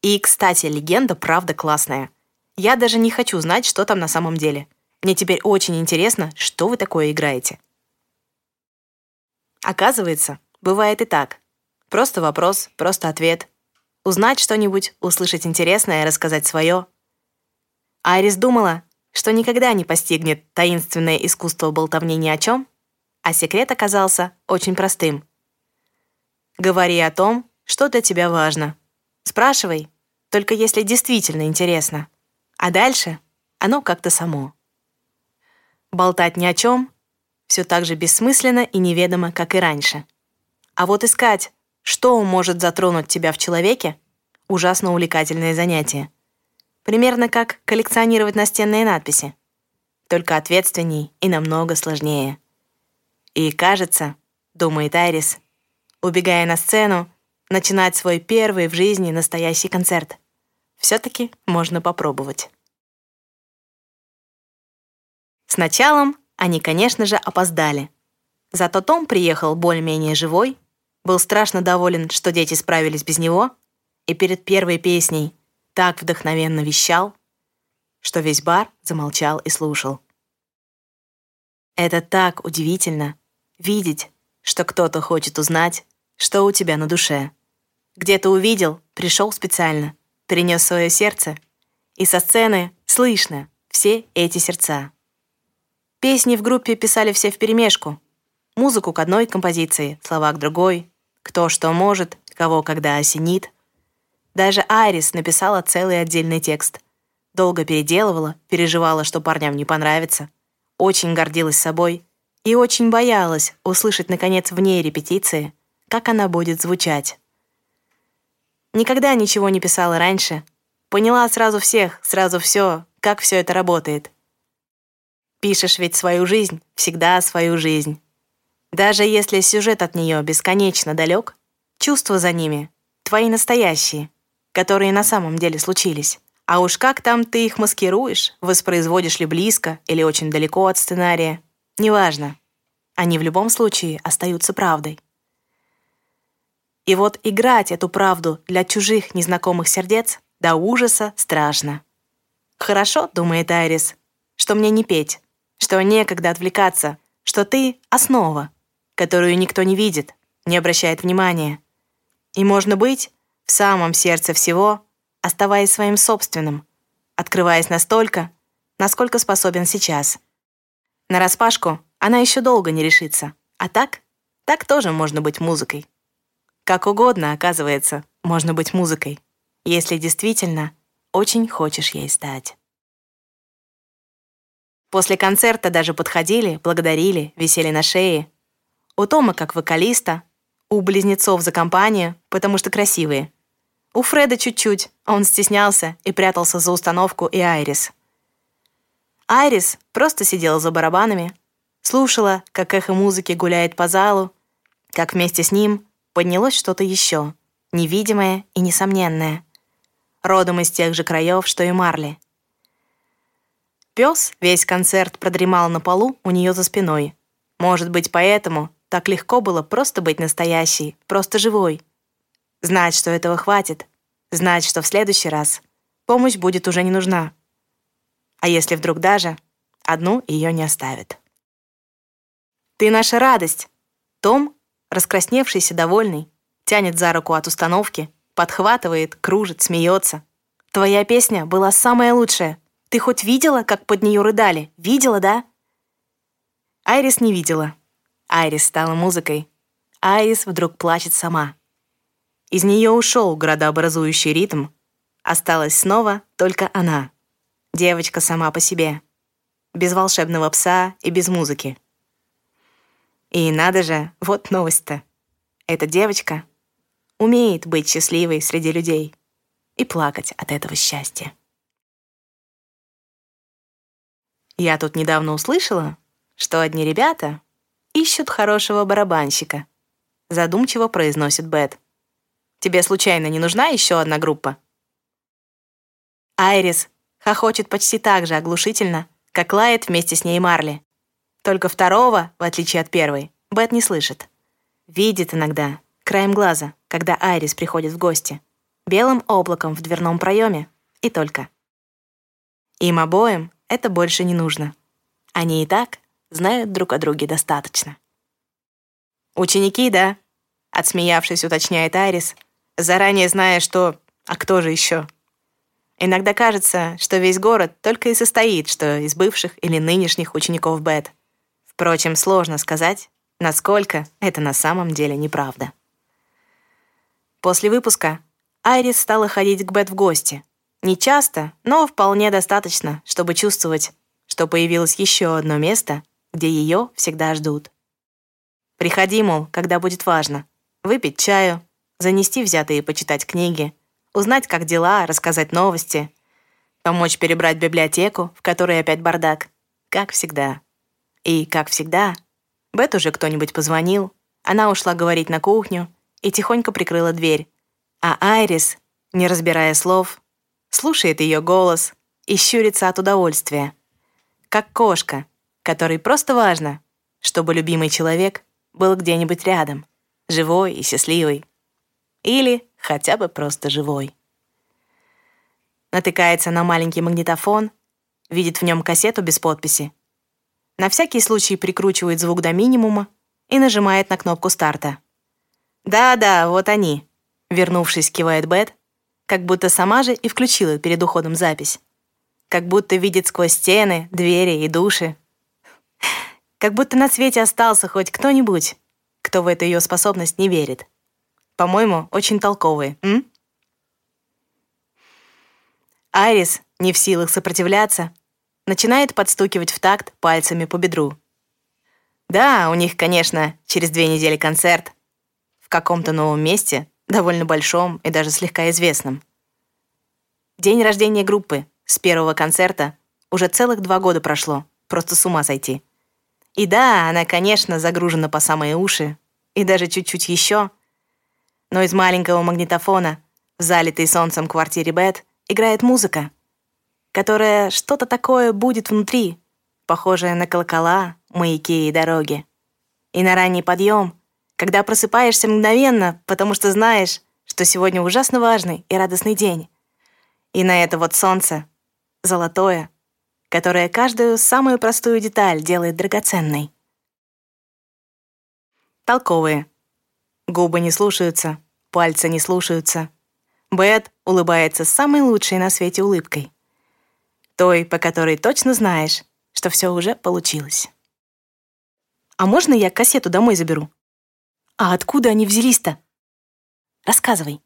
И, кстати, легенда правда классная. Я даже не хочу знать, что там на самом деле. Мне теперь очень интересно, что вы такое играете. Оказывается, бывает и так. Просто вопрос, просто ответ. Узнать что-нибудь, услышать интересное, рассказать свое. Айрис думала, что никогда не постигнет таинственное искусство болтовни ни о чем, а секрет оказался очень простым. Говори о том, что для тебя важно. Спрашивай, только если действительно интересно. А дальше оно как-то само. Болтать ни о чем все так же бессмысленно и неведомо, как и раньше. А вот искать, что может затронуть тебя в человеке, ужасно увлекательное занятие. Примерно как коллекционировать настенные надписи. Только ответственней и намного сложнее. И кажется, думает Айрис, убегая на сцену, начинать свой первый в жизни настоящий концерт. Все-таки можно попробовать. С началом они, конечно же, опоздали. Зато Том приехал более-менее живой, был страшно доволен, что дети справились без него, и перед первой песней так вдохновенно вещал, что весь бар замолчал и слушал. Это так удивительно — видеть, что кто-то хочет узнать, что у тебя на душе. Где-то увидел, пришел специально, принес свое сердце, и со сцены слышно все эти сердца. Песни в группе писали все вперемешку. Музыку к одной композиции, слова к другой, кто что может, кого когда осенит. Даже Айрис написала целый отдельный текст. Долго переделывала, переживала, что парням не понравится. Очень гордилась собой и очень боялась услышать, наконец, вне репетиции, как она будет звучать. Никогда ничего не писала раньше. Поняла сразу всех, сразу все, как все это работает. Пишешь ведь свою жизнь, всегда свою жизнь. Даже если сюжет от нее бесконечно далек, чувства за ними — твои настоящие, которые на самом деле случились. А уж как там ты их маскируешь, воспроизводишь ли близко или очень далеко от сценария, неважно. Они в любом случае остаются правдой. И вот играть эту правду для чужих незнакомых сердец до ужаса страшно. «Хорошо», — думает Айрис, — «что мне не петь, что некогда отвлекаться, что ты — основа, которую никто не видит, не обращает внимания. И можно быть в самом сердце всего, оставаясь своим собственным, открываясь настолько, насколько способен сейчас. На распашку она еще долго не решится, а так, так тоже можно быть музыкой. Как угодно, оказывается, можно быть музыкой, если действительно очень хочешь ей стать. После концерта даже подходили, благодарили, висели на шее. У Тома как вокалиста, у близнецов за компанию, потому что красивые. У Фреда чуть-чуть, он стеснялся и прятался за установку и Айрис. Айрис просто сидела за барабанами, слушала, как эхо музыки гуляет по залу, как вместе с ним поднялось что-то еще, невидимое и несомненное, родом из тех же краев, что и Марли — Пес весь концерт продремал на полу у нее за спиной. Может быть, поэтому так легко было просто быть настоящей, просто живой. Знать, что этого хватит. Знать, что в следующий раз помощь будет уже не нужна. А если вдруг даже одну ее не оставят. «Ты наша радость!» Том, раскрасневшийся, довольный, тянет за руку от установки, подхватывает, кружит, смеется. «Твоя песня была самая лучшая!» Ты хоть видела, как под нее рыдали? Видела, да?» Айрис не видела. Айрис стала музыкой. Айрис вдруг плачет сама. Из нее ушел градообразующий ритм. Осталась снова только она. Девочка сама по себе. Без волшебного пса и без музыки. И надо же, вот новость-то. Эта девочка умеет быть счастливой среди людей и плакать от этого счастья. Я тут недавно услышала, что одни ребята ищут хорошего барабанщика. Задумчиво произносит Бет. Тебе случайно не нужна еще одна группа? Айрис хохочет почти так же оглушительно, как лает вместе с ней Марли. Только второго, в отличие от первой, Бет не слышит. Видит иногда, краем глаза, когда Айрис приходит в гости. Белым облаком в дверном проеме. И только. Им обоим это больше не нужно. Они и так знают друг о друге достаточно. «Ученики, да?» — отсмеявшись, уточняет Айрис, заранее зная, что «а кто же еще?» Иногда кажется, что весь город только и состоит, что из бывших или нынешних учеников Бет. Впрочем, сложно сказать, насколько это на самом деле неправда. После выпуска Айрис стала ходить к Бет в гости. Не часто, но вполне достаточно, чтобы чувствовать, что появилось еще одно место, где ее всегда ждут. Приходи, мол, когда будет важно. Выпить чаю, занести взятые почитать книги, узнать, как дела, рассказать новости, помочь перебрать библиотеку, в которой опять бардак, как всегда. И, как всегда, Бет уже кто-нибудь позвонил, она ушла говорить на кухню и тихонько прикрыла дверь, а Айрис, не разбирая слов, слушает ее голос и щурится от удовольствия, как кошка, которой просто важно, чтобы любимый человек был где-нибудь рядом, живой и счастливый. Или хотя бы просто живой. Натыкается на маленький магнитофон, видит в нем кассету без подписи. На всякий случай прикручивает звук до минимума и нажимает на кнопку старта. «Да-да, вот они», — вернувшись, кивает Бет, как будто сама же и включила перед уходом запись. Как будто видит сквозь стены, двери и души, как будто на свете остался хоть кто-нибудь, кто в эту ее способность не верит. По-моему, очень толковые, м? Айрис, не в силах сопротивляться, начинает подстукивать в такт пальцами по бедру. Да, у них, конечно, через две недели концерт. В каком-то новом месте, довольно большом и даже слегка известном. День рождения группы с первого концерта уже целых два года прошло, просто с ума сойти. И да, она, конечно, загружена по самые уши, и даже чуть-чуть еще. Но из маленького магнитофона в залитой солнцем квартире Бет играет музыка, которая что-то такое будет внутри, похожее на колокола, маяки и дороги. И на ранний подъем, когда просыпаешься мгновенно, потому что знаешь, что сегодня ужасно важный и радостный день. И на это вот солнце, золотое, которая каждую самую простую деталь делает драгоценной. Толковые. Губы не слушаются, пальцы не слушаются. Бет улыбается самой лучшей на свете улыбкой. Той, по которой точно знаешь, что все уже получилось. А можно я кассету домой заберу? А откуда они взялись-то? Рассказывай.